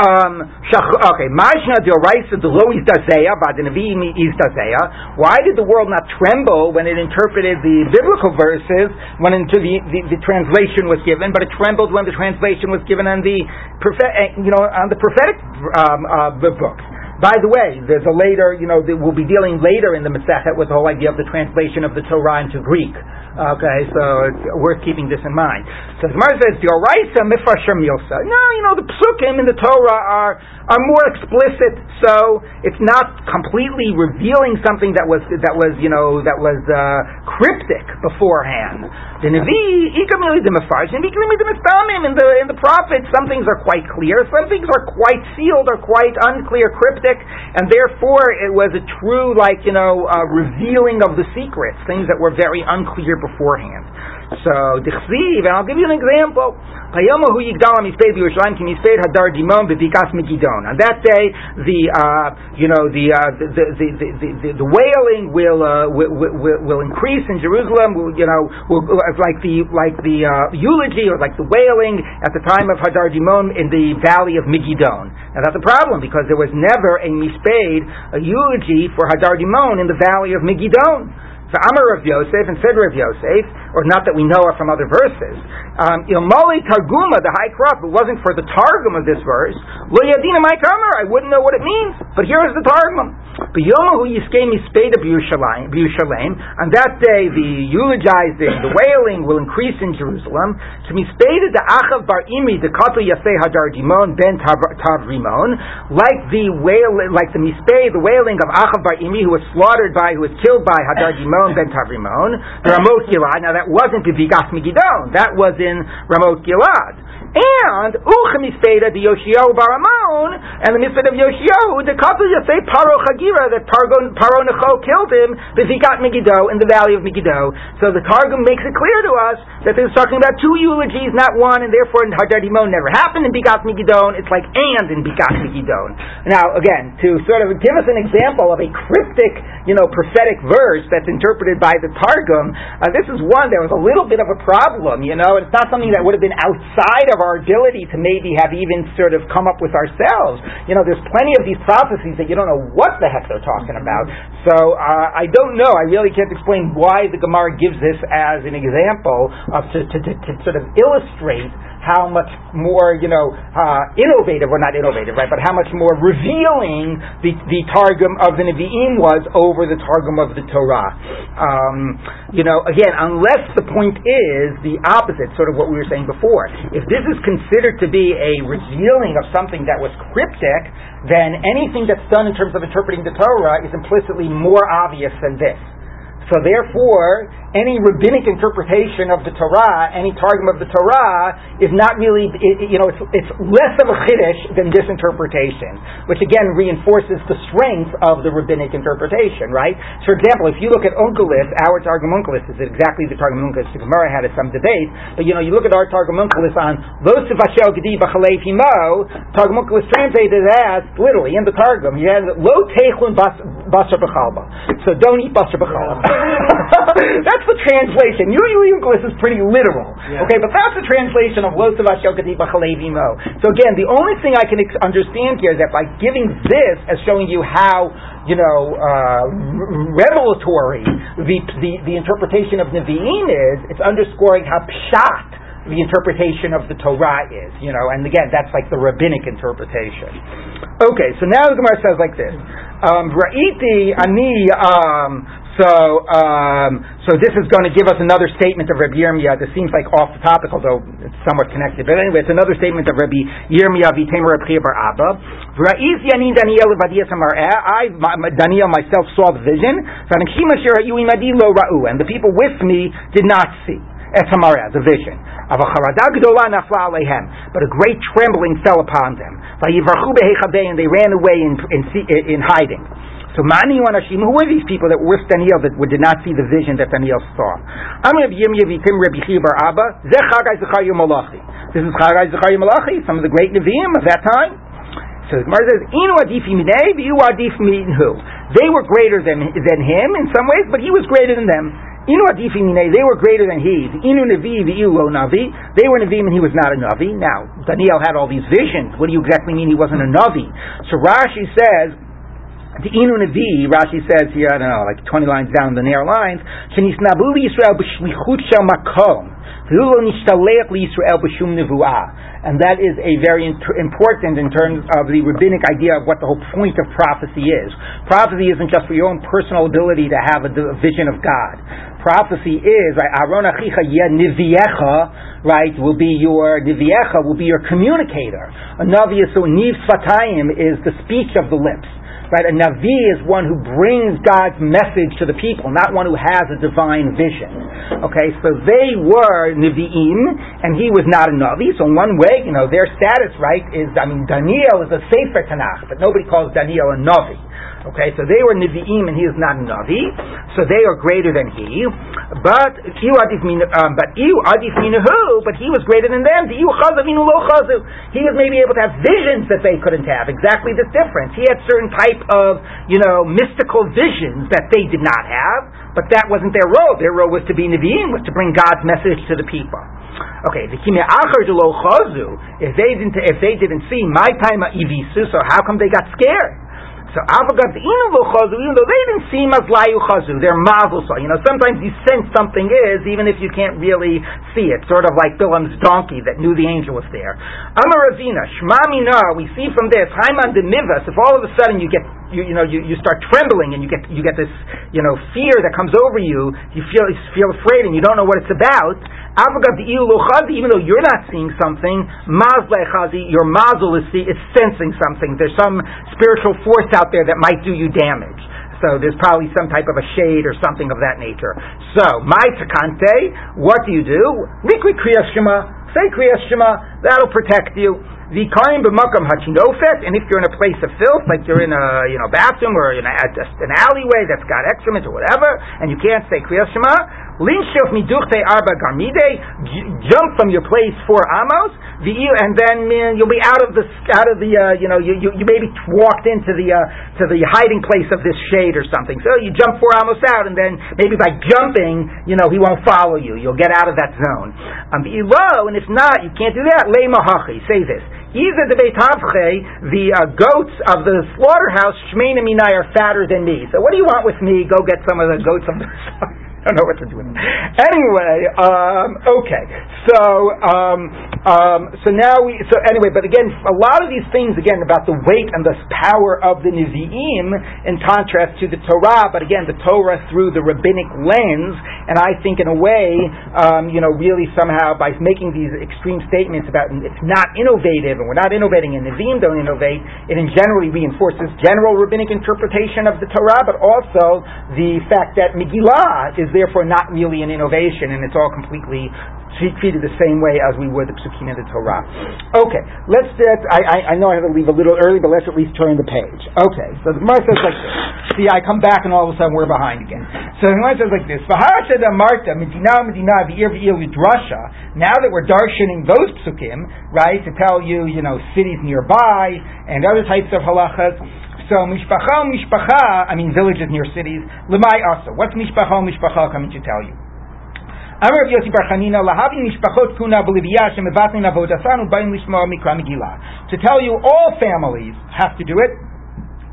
Um, okay, Mashna Dioraisa Delois Dazeya, Badinavi is Dazeya. Why did the world not tremble when it interpreted the biblical verses when into the, the, the, translation was given, but it trembled when the translation was given on the prophet, you know, on the prophetic um, uh, books? By the way, there's a later, you know, we'll be dealing later in the Masechet with the whole idea of the translation of the Torah into Greek. Okay, so it's worth keeping this in mind. So the Gemara says, "Dioraisa mifasher milsa." No, you know the psukim in the Torah are are more explicit, so it's not completely revealing something that was that was you know that was uh, cryptic beforehand. The Nevi, ikamili the Mefarshim, ikamili the Mistamim, in the in the prophets, some things are quite clear, some things are quite sealed or quite unclear, cryptic, and therefore it was a true, like you know, uh, revealing of the secrets, things that were very unclear beforehand. So, Dichsiv, and I'll give you an example. On that day, the uh, you know the, uh, the, the, the, the, the wailing will, uh, will, will, will increase in Jerusalem. Will, you know, will, like the like the uh, eulogy or like the wailing at the time of Hadad Rimon in the valley of Megidon. Now that's a problem because there was never a mispade, a eulogy for Hadad Rimon in the valley of Megidon. Amar of Yosef and said of Yosef, or not that we know of from other verses. Um, Ilmali Targuma, the high crop, it wasn't for the Targum of this verse. Lo Yadina my I wouldn't know what it means, but here is the Targum. B'yomahu Yiskei Mispeda B'Yushalayim, on that day the eulogizing, the wailing will increase in Jerusalem. To Mispeda the Achav Bar Omri, the Katu Yaseh Hadad Rimon ben Tavrimon, like the wail, like the Mispeh, the wailing of Achav Bar Omri, who was slaughtered by, who was killed by Hadad Rimon ben Tavrimon, the Ramot. Now that wasn't Bivigas Megidon, that was in Ramot Gilad. And Uchemispeda the Yoshio Baramon and the mitzvah of Yoshio, the couple just say Paro Chagira that Paro, Necho killed him because he got Megiddo in the valley of Megiddo. So the Targum makes it clear to us that this is talking about two eulogies, not one, and therefore Hadad Rimon never happened in Bigat Megiddo. It's like and in Bigat Megiddo. Now again, to sort of give us an example of a cryptic, you know, prophetic verse that's interpreted by the Targum, uh, this is one that was a little bit of a problem. You know, it's not something that would have been outside of our ability to maybe have even sort of come up with ourselves. You know, there's plenty of these prophecies that you don't know what the heck they're talking about. So uh, I don't know. I really can't explain why the Gemara gives this as an example of to, to, to, to sort of illustrate how much more, you know, uh, innovative, or not innovative, right, but how much more revealing the, the Targum of the Nevi'im was over the Targum of the Torah. Um, you know, again, unless the point is the opposite, sort of what we were saying before. If this is considered to be a revealing of something that was cryptic, then anything that's done in terms of interpreting the Torah is implicitly more obvious than this. So therefore, any rabbinic interpretation of the Torah, any targum of the Torah, is not really, you know, it's, it's less of a chiddush than this interpretation, which again reinforces the strength of the rabbinic interpretation, right? So for example, if you look at Onkelos, our targum Onkelos is exactly the targum Onkelos the Gemara had some debate, but you know, you look at our targum Onkelos on Lo Sivashel Gedi B'Chalei Himo, targum Onkelos translated as literally in the targum, he has Lo Techlun Basar B'Chalba, so don't eat Basar B'Chalba. that's the translation. Usually Euclid is pretty literal. Yeah. Okay, but that's the translation of Lo So again, the only thing I can ex- understand here is that by giving this as showing you how you know, uh, revelatory the, the, the interpretation of Nevi'im is, it's underscoring how pshat the interpretation of the Torah is, you know, and again, that's like the rabbinic interpretation. Okay, so now the Gemara says like this: um, Ra'iti ani. So, um, so this is going to give us another statement of Rabbi Yirmiyah. This seems like off the topic, although it's somewhat connected. But anyway, it's another statement of Rabbi Yirmiyah Rabbi Bar Abba. Ra'isi ani Daniel I, Daniel myself saw the vision. And the people with me did not see. Etamara, the vision. But a great trembling fell upon them. And they ran away in, in, in hiding. So Mani Anashim, who were these people that were Daniel that did not see the vision that Daniel saw? I'm Abba. This is Chagai Zecharia Malachi, some of the great Nevi'im of that time. So the Gemara says, Inu adifi minei, v'yu adif who? They were greater than, than him in some ways, but he was greater than them. Inu adifi minei, they were greater than he. Inu navi, v'yu lo navi. They were Navim and he was not a navi. Now, Daniel had all these visions. What do you exactly mean he wasn't a navi? So Rashi says, the Inu Navi, Rashi says here, I don't know, like 20 lines down the narrow lines, Shenisnabu Yisrael b'shlichut shel makom. And that is a very important in terms of the rabbinic idea of what the whole point of prophecy is. Prophecy isn't just for your own personal ability to have a, vision of God. Prophecy is, right, Aaron Achicha right, will be your Niviecha, will be your communicator. A Navi is so Niv is the speech of the lips. Right? A Navi is one who brings God's message to the people, not one who has a divine vision. Okay, so they were Nevi'im, and he was not a Navi. So in one way, you know, their status, right, is, I mean, Daniel is a Sefer Tanakh, but nobody calls Daniel a Navi. Okay, so they were Nevi'im and he is not Navi, so they are greater than he. But Iu Adif um, but? But he was greater than them. The Iu Chazavinu Lo. He was maybe able to have visions that they couldn't have. Exactly this difference. He had certain type of, you know, mystical visions that they did not have, but that wasn't their role. Their role was to be Nevi'im, was to bring God's message to the people. Okay, the kime achar de lo chazu. If they didn't, if they didn't see my time ivisu, so how come they got scared? So chazu, even though they didn't seem as layu chazu, they're mazel. You know, sometimes you sense something is, even if you can't really see it. Sort of like Bilam's donkey that knew the angel was there. Amar Ravina, Shma Mina, we see from this, Haiman de Mivas, if all of a sudden you get you, you know you, you start trembling and you get you get this you know fear that comes over you. You feel you feel afraid and you don't know what it's about. Even though you're not seeing something, your mazel is, see, is sensing something. There's some spiritual force out there that might do you damage. So there's probably some type of a shade or something of that nature. So, my takante, what do you do? Liquid kriyas shema, say kriyas shema, that'll protect you. The Vikarim b'makam hachinofet, and if you're in a place of filth, like you're in a you know bathroom or in a, an alleyway that's got excrement or whatever, and you can't say kriyas shema, linshof miduchte arba garmide, jump from your place four amos, and then you'll be out of the out of the uh, you know you, you, you maybe walked into the uh, to the hiding place of this shade or something. So you jump four amos out, and then maybe by jumping, you know he won't follow you. You'll get out of that zone. Um, and if not, you can't do that. Le mahachi, say this. Either the Beit the uh, goats of the slaughterhouse, Shmeina Minai, are fatter than me. So what do you want with me? Go get some of the goats of the I don't know what to do with it. Anyway, um, okay. So, um, um, so now we, so anyway, but again, a lot of these things, again, about the weight and the power of the Nevi'im in contrast to the Torah, but again, the Torah through the rabbinic lens, and I think in a way, um, you know, really somehow by making these extreme statements about it's not innovative and we're not innovating and Nevi'im don't innovate, it in generally reinforces general rabbinic interpretation of the Torah, but also the fact that Megillah is therefore not really an innovation and it's all completely treated the same way as we would the Psukim in the Torah. Okay, let's I, I, know I have to leave a little early, but let's at least turn the page. Okay, so the Gemara says like this. See, I come back and all of a sudden we're behind again. So the Gemara says like this. Marta, Medina, Medina, V'ir, V'ir, Vidrasha. Now that we're darshaning those Psukim, right, to tell you, you know, cities nearby and other types of halachas, so mishpacha mishpacha, I mean villages near cities. Lemai also. What's mishpacha mishpacha coming to tell you? Amar Yossi Bar Chanina, lahavin mishpachot b'liviyah shemevatin avodasan ubayim lishma mikra megillah. To tell you, all families have to do it,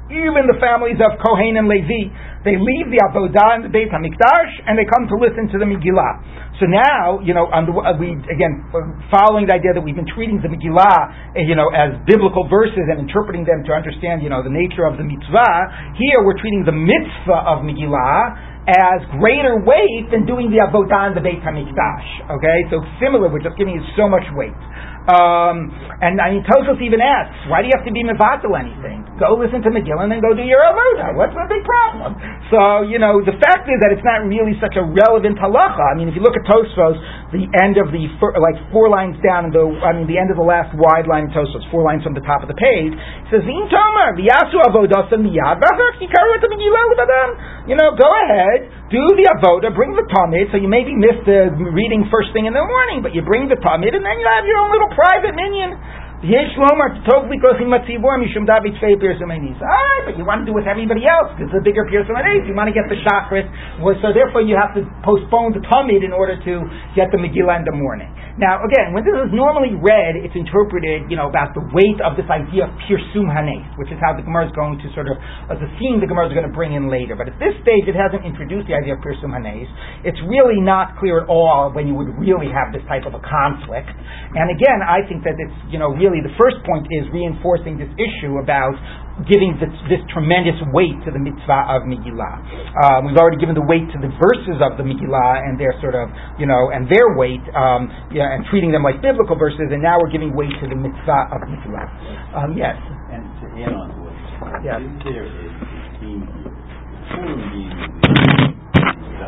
even the families of Kohen and Levi. They leave the Avodah and the Beit HaMikdash and they come to listen to the Megillah. So now, you know, uh, we, again, following the idea that we've been treating the Megillah, uh, you know, as biblical verses and interpreting them to understand, you know, the nature of the mitzvah, here we're treating the mitzvah of Megillah as greater weight than doing the Avodah and the Beit HaMikdash. Okay? So similar, we're just giving it so much weight. Um, and I mean, Tosfos even asks, why do you have to be mevatel anything? Go listen to Megillah and go do your avodah. What's the big problem? So you know, the fact is that it's not really such a relevant halacha. I mean, if you look at Tosfos, the end of the like four lines down, in the I mean, the end of the last wide line in Tosfos, four lines from the top of the page, says V'im Tomer v'yasu avodah miyad You know, go ahead, do the avodah, bring the tamid. So you maybe miss the reading first thing in the morning, but you bring the tamid, and then you have your own little private Tvei Pirsumenis. Ah, but you want to do with everybody else because a bigger Pirsumenis. You want to get the Shachrit, so therefore you have to postpone the Tamid in order to get the Megillah in the morning. Now, again, when this is normally read, it's interpreted, you know, about the weight of this idea of pirsum hanes, which is how the Gemara is going to sort of, as a theme the Gemara is going to bring in later. But at this stage, it hasn't introduced the idea of pirsum hanes. It's really not clear at all when you would really have this type of a conflict. And again, I think that it's, you know, really the first point is reinforcing this issue about giving this, this, tremendous weight to the mitzvah of Megillah. Um, we've already given the weight to the verses of the Megillah and their sort of, you know, and their weight, um, yeah, and treating them like biblical verses, and now we're giving weight to the mitzvah of Megillah. Um, yes? And to add on to yes. is there a theme being the, the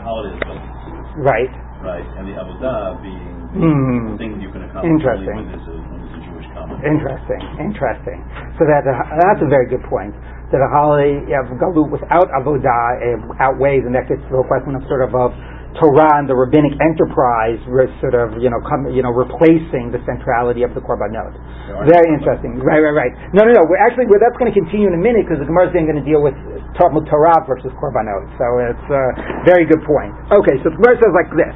Right. Right, and the Avodah being mm. things you can accomplish Interesting. only when there's a Interesting, interesting. So that uh, that's a very good point. That a holiday of galut without avodah outweighs, and that gets to the question of sort of of Torah and the rabbinic enterprise were sort of you know come you know replacing the centrality of the korbanot. Very interesting. Right, right, right. No, no, no. We're actually we're, that's going to continue in a minute because the Gemara is then going to deal with Talmud Torah versus korbanot. So it's a very good point. Okay, so the Gemara says like this.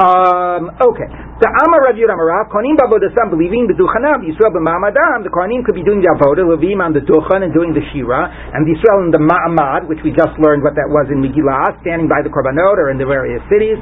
Um, okay, The Amar Rav Yud Amarav, Kohanim Bavodasam, Leviim B'duchanam, Yisrael B'ma'amadam, the Kohanim could be doing the Avodah, Levim on the Duchan and doing the Shira, and the Yisrael in the Ma'amad, which we just learned what that was in Megillah, standing by the Korbanot or in the various cities.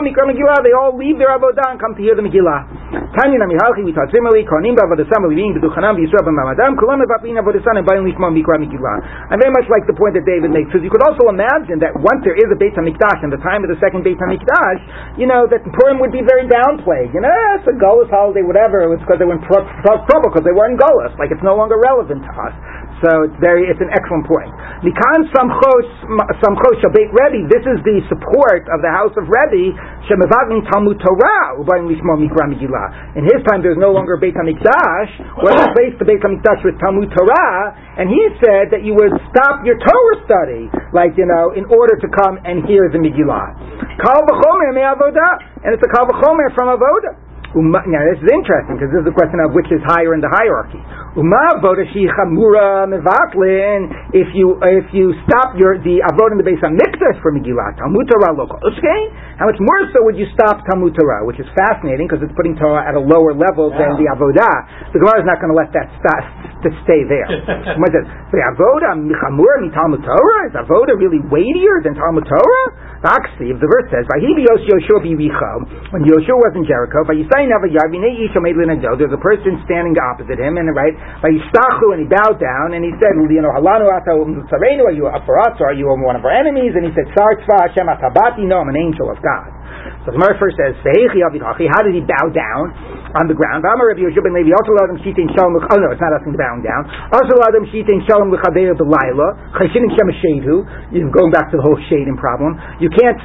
Mikra Megillah, they all leave their Avodah and come to hear the Megillah. Tanya Namihalchi, we taught similarly, Kohanim Bavodasam, Leviim B'duchanam, Yisrael B'ma'amadam, Kulam Mevatin Avodasam, and Ba'im Lishma Mikra Megillah. I very much like the point that David makes, because you could also imagine that once there is a Beit HaMikdash, in the time of the second Beit HaMikdash, you know, that Purim would be very downplayed. You know, it's a Golas holiday, whatever. It was because they were in trouble because they were in Golas. Like it's no longer relevant to us. So it's very, it's an excellent point. Mikan samchos samchos shabet Rebbe. This is the support of the house of Rebbe. Shemevagni Talmud Torah ubayim lishmo mikra Megillah. In his time, there's no longer Beit Hamikdash. What replaced the Beit Hamikdash with Talmud Torah? And he said that you would stop your Torah study, like you know, in order to come and hear the Megillah. Kal v'chomer me'avodah, and it's a kal v'chomer from avodah. Uma, now this is interesting because this is the question of which is higher in the hierarchy. Uma avoda chamura mevatlin. If you if you stop your the avodah in the base of mikdash for Megillah, Talmud Torah local. Okay, how much more so would you stop Talmud Torah, which is fascinating because it's putting Torah at a lower level than the avodah. The Gemara is not going to let that st- to stay there. The avodah chamura mi Talmud Torah is avodah really weightier than Talmud Torah? Actually, the verse says, "Vahibi Yoshua. When Yoshua was in Jericho, Vayisai there's a person standing opposite him, and right, and he bowed down, and he said, you know, tzarenu, are you up for us, or are you one of our enemies? And he said, Sar tzva Hashem atabati, no, I'm an angel of God. So the Gemara first says, How did he bow down on the ground? Oh no, it's not asking to bow down. Also, You're going back to the whole shading problem. You can't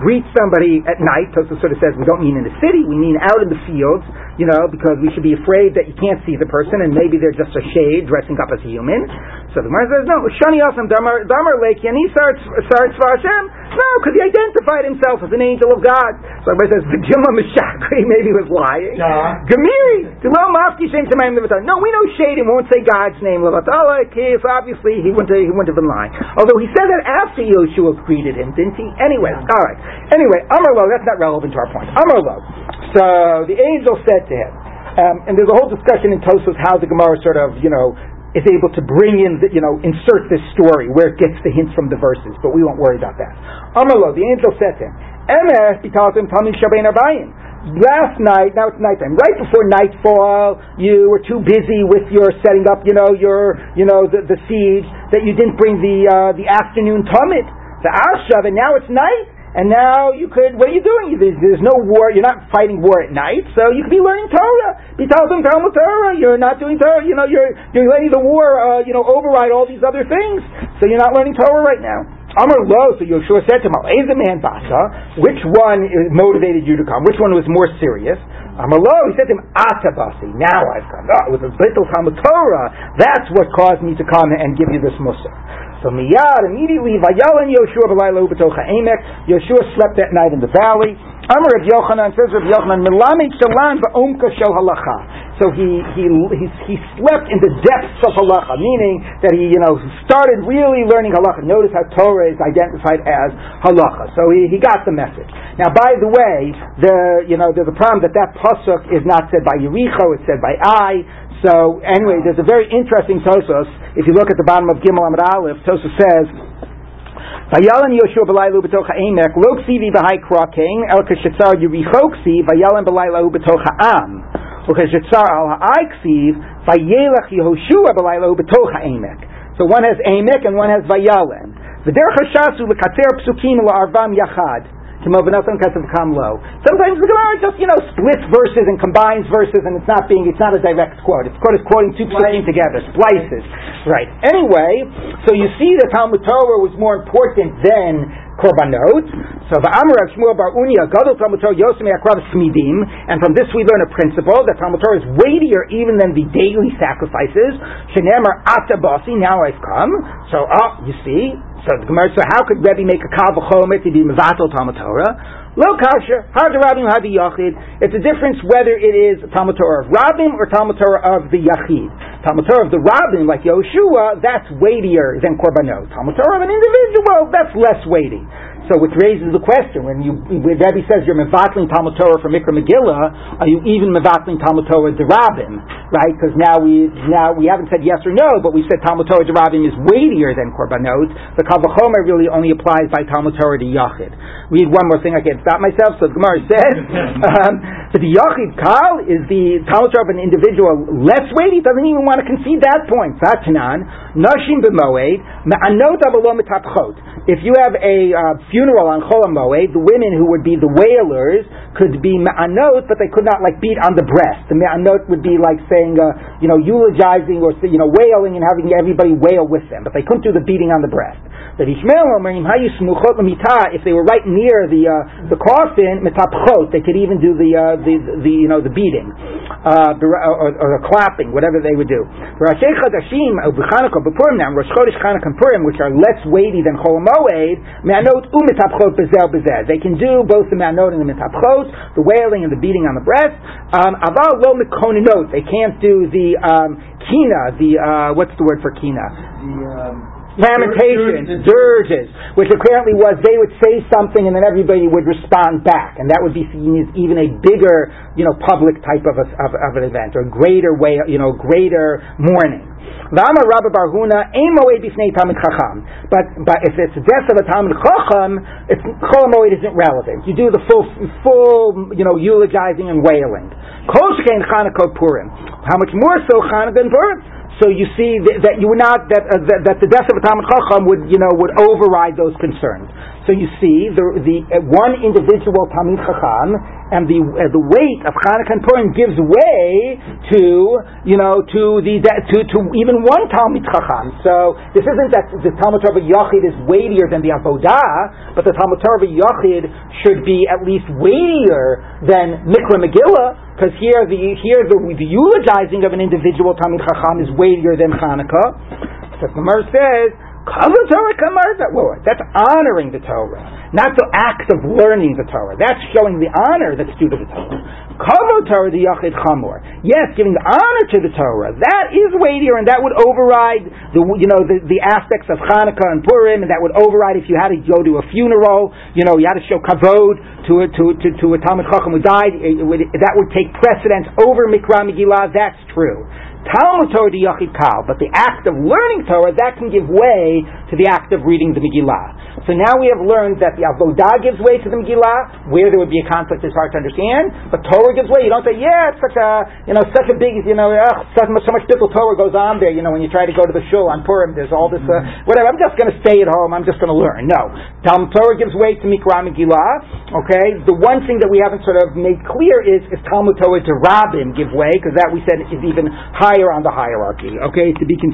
greet somebody at night. Tosa sort of says we don't mean in the city, we mean out in the fields. You know, because we should be afraid that you can't see the person, and maybe they're just a shade dressing up as a human. So the Gemara says, no, Shani Asam Damar Damar Leki, and he starts starts Hashem. No, because he identified himself as an angel of God. So everybody says, Vijima Meshachri maybe he was lying. Yeah. Gemiri, Dilo Mafki Shem Shemaim. No, we know Shadim won't say God's name Levatala. So obviously he wouldn't, he wouldn't have been lying. Although he said that after Yoshua greeted him, didn't he? Anyway, all right. Anyway, Amarlo, that's not relevant to our point. Amarlo. So the angel said to him, um, and there's a whole discussion in Tosfos how the Gemara sort of, you know, is able to bring in, the, you know, insert this story where it gets the hints from the verses, but we won't worry about that. Amarlo, the angel said to him, because him Tamim Shabain Arbayim. Last night, now it's nighttime, right before nightfall, you were too busy with your setting up, you know, your, you know, the, the siege, that you didn't bring the, uh, the afternoon Tamid, the Ashav, and now it's night, and now you could, what are you doing? There's, no war, you're not fighting war at night, so you could be learning Torah. Be Talmud Talmud Torah, you're not doing Torah, you know, you're, you're letting the war, uh, you know, override all these other things, so you're not learning Torah right now. Amar Lo, so Yeshua said to him, a man basa, which one motivated you to come? Which one was more serious? Amar Lo, he said to him, Atabasi, now I've come. Oh, with the little Talmud Torah, that's what caused me to come and give you this mussar. So miyad immediately vayalan Yoshua b'layla ubetocha emek. Yoshua slept that night in the valley. Amar of Yochanan says of Yochanan milamid shalan ba'omka shel halacha. So he he he he slept in the depths of halacha, meaning that he you know started really learning halacha. Notice how Torah is identified as halacha. So he, he got the message. Now, by the way, the you know there's a problem that that pasuk is not said by Yericho; it's said by I. So anyway, there's a very interesting Tosfos. If you look at the bottom of Gimel Amud Aleph, Tosfos says, Vayalan Yoshua b'laylu b'tocha emek lo ksivi b'hai kraking el kashitzar yericho ksiv vayalan b'laylu b'tocha am ukashitzar al ha'ai ksiv vayelach Yehoshua b'laylu b'tocha emek. So one has emek and one has vayalan. V'derech hashasu l'katzer psukim la'arvam yachad. Sometimes the Gemara just you know splits verses and combines verses, and it's not being it's not a direct quote. It's quote is quoting two psukim together, splices. Right. Anyway, so you see that Talmud Torah was more important than korbanot. So the of Shmuel Bar Unia Gadol Talmud Torah Yosem Yakrav Smidim, and from this we learn a principle that Talmud Torah is weightier even than the daily sacrifices. Shenemar Atabasi. Now I've come. So ah, oh, you see. So the Gemara. So how could Rebbe make a kal v'chomer to be mevatel Talmud Torah? Lo kasher, hard Rabbim, hard Yachid. It's a difference whether it is Talmud Torah of Rabbim or Talmud Torah of the Yachid. Talmud Torah of the Rabbim, like Yoshua, that's weightier than Korbanot. Talmud Torah of an individual, that's less weighty. So which raises the question, when you, when Rebbe says you're mevatling Talmud Torah from Mikra Megillah, are you even mevatling Talmud Torah Derabim, right? Because now we, now we haven't said yes or no, but we said Talmud Torah Derabim is weightier than Korbanot. The Kavachomer really only applies by Talmud Torah to Yachid. Read one more thing, I can't stop myself, so the Gemara says, um, but the Yachid Kal is the Talmud Torah of an individual less weighty, doesn't even want to concede that point. Satanan, Nashim B'Moed, Ma'anot. If you have a uh, funeral on Chol Moed, the women who would be the wailers could be ma'anot, but they could not like beat on the breast. The ma'anot would be like saying, uh, you know, eulogizing or you know, wailing and having everybody wail with them, but they couldn't do the beating on the breast. The Ishmael Omerim Hayu Smuchot if they were right near the uh, the coffin, mitapchot, they could even do the uh, the, the you know the beating, uh, or, or, the clapping, whatever they would do. Rashei Chadashim B'Chanukah B'Purim now Rosh Chodesh Chanukah Purim, which are less weighty than Chol Moed, Me'anot u'mitapchot bezel bezel. They can do both the Me'anot and the mitapchot, the wailing and the beating on the breast. Um, Aval lo mikoninot. They can't do the um, kina. The uh, what's the word for kina? The um, lamentations, dirges, which apparently was they would say something and then everybody would respond back, and that would be seen as even a bigger, you know, public type of, a, of, of an event or greater way, you know, greater mourning. V'amar Rabbi Barhuna, ein moed b'fnei Talmud Chacham. But but if it's a death of a Talmud Chacham, it's Chol Moed isn't relevant. You do the full full you know eulogizing and wailing. Kol Shekein Chanukah Purim. How much more so Chanukah and Purim? So you see that, that you would not that, uh, that, that the death of a Talmud Chacham would you know would override those concerns. So you see, the, the uh, one individual Talmud Chacham and the uh, the weight of Chanukah and Purim gives way to you know to the to, to even one Talmud Chacham. So this isn't that the Talmud Torah Yachid is weightier than the Avodah, but the Talmud Torah Yachid should be at least weightier than Mikra Megillah, because here the here the, the eulogizing of an individual Talmud Chacham is weightier than Chanukah. So the Gemara says Kavod Torah Kamarza. Well, that's honoring the Torah, not the act of learning the Torah. That's showing the honor that's due to the Torah. Kavod Torah the Yachid Chamor. Yes, giving honor to the Torah. That is weightier, and that would override the you know the, the aspects of Hanukkah and Purim, and that would override if you had to go to a funeral. You know, you had to show kavod to a, to to, to a Talmud Chacham who died. Would, that would take precedence over Mikra Megillah. That's true. Talmud Torah the Yachid Kal, but the act of learning Torah, that can give way to the act of reading the Megillah. So now we have learned that the Avodah gives way to the Megillah, where there would be a conflict is hard to understand, but Torah gives way. You don't say, yeah, it's such a, you know, such a big, you know, ugh, so much, so much biblical Torah goes on there, you know, when you try to go to the shul on Purim, there's all this, uh, whatever, I'm just going to stay at home, I'm just going to learn. No. Talmud Torah gives way to Mikra Megillah, okay? The one thing that we haven't sort of made clear is, is Talmud Torah to Rabbim give way, because that we said is even higher higher on the hierarchy. Okay, to be continued.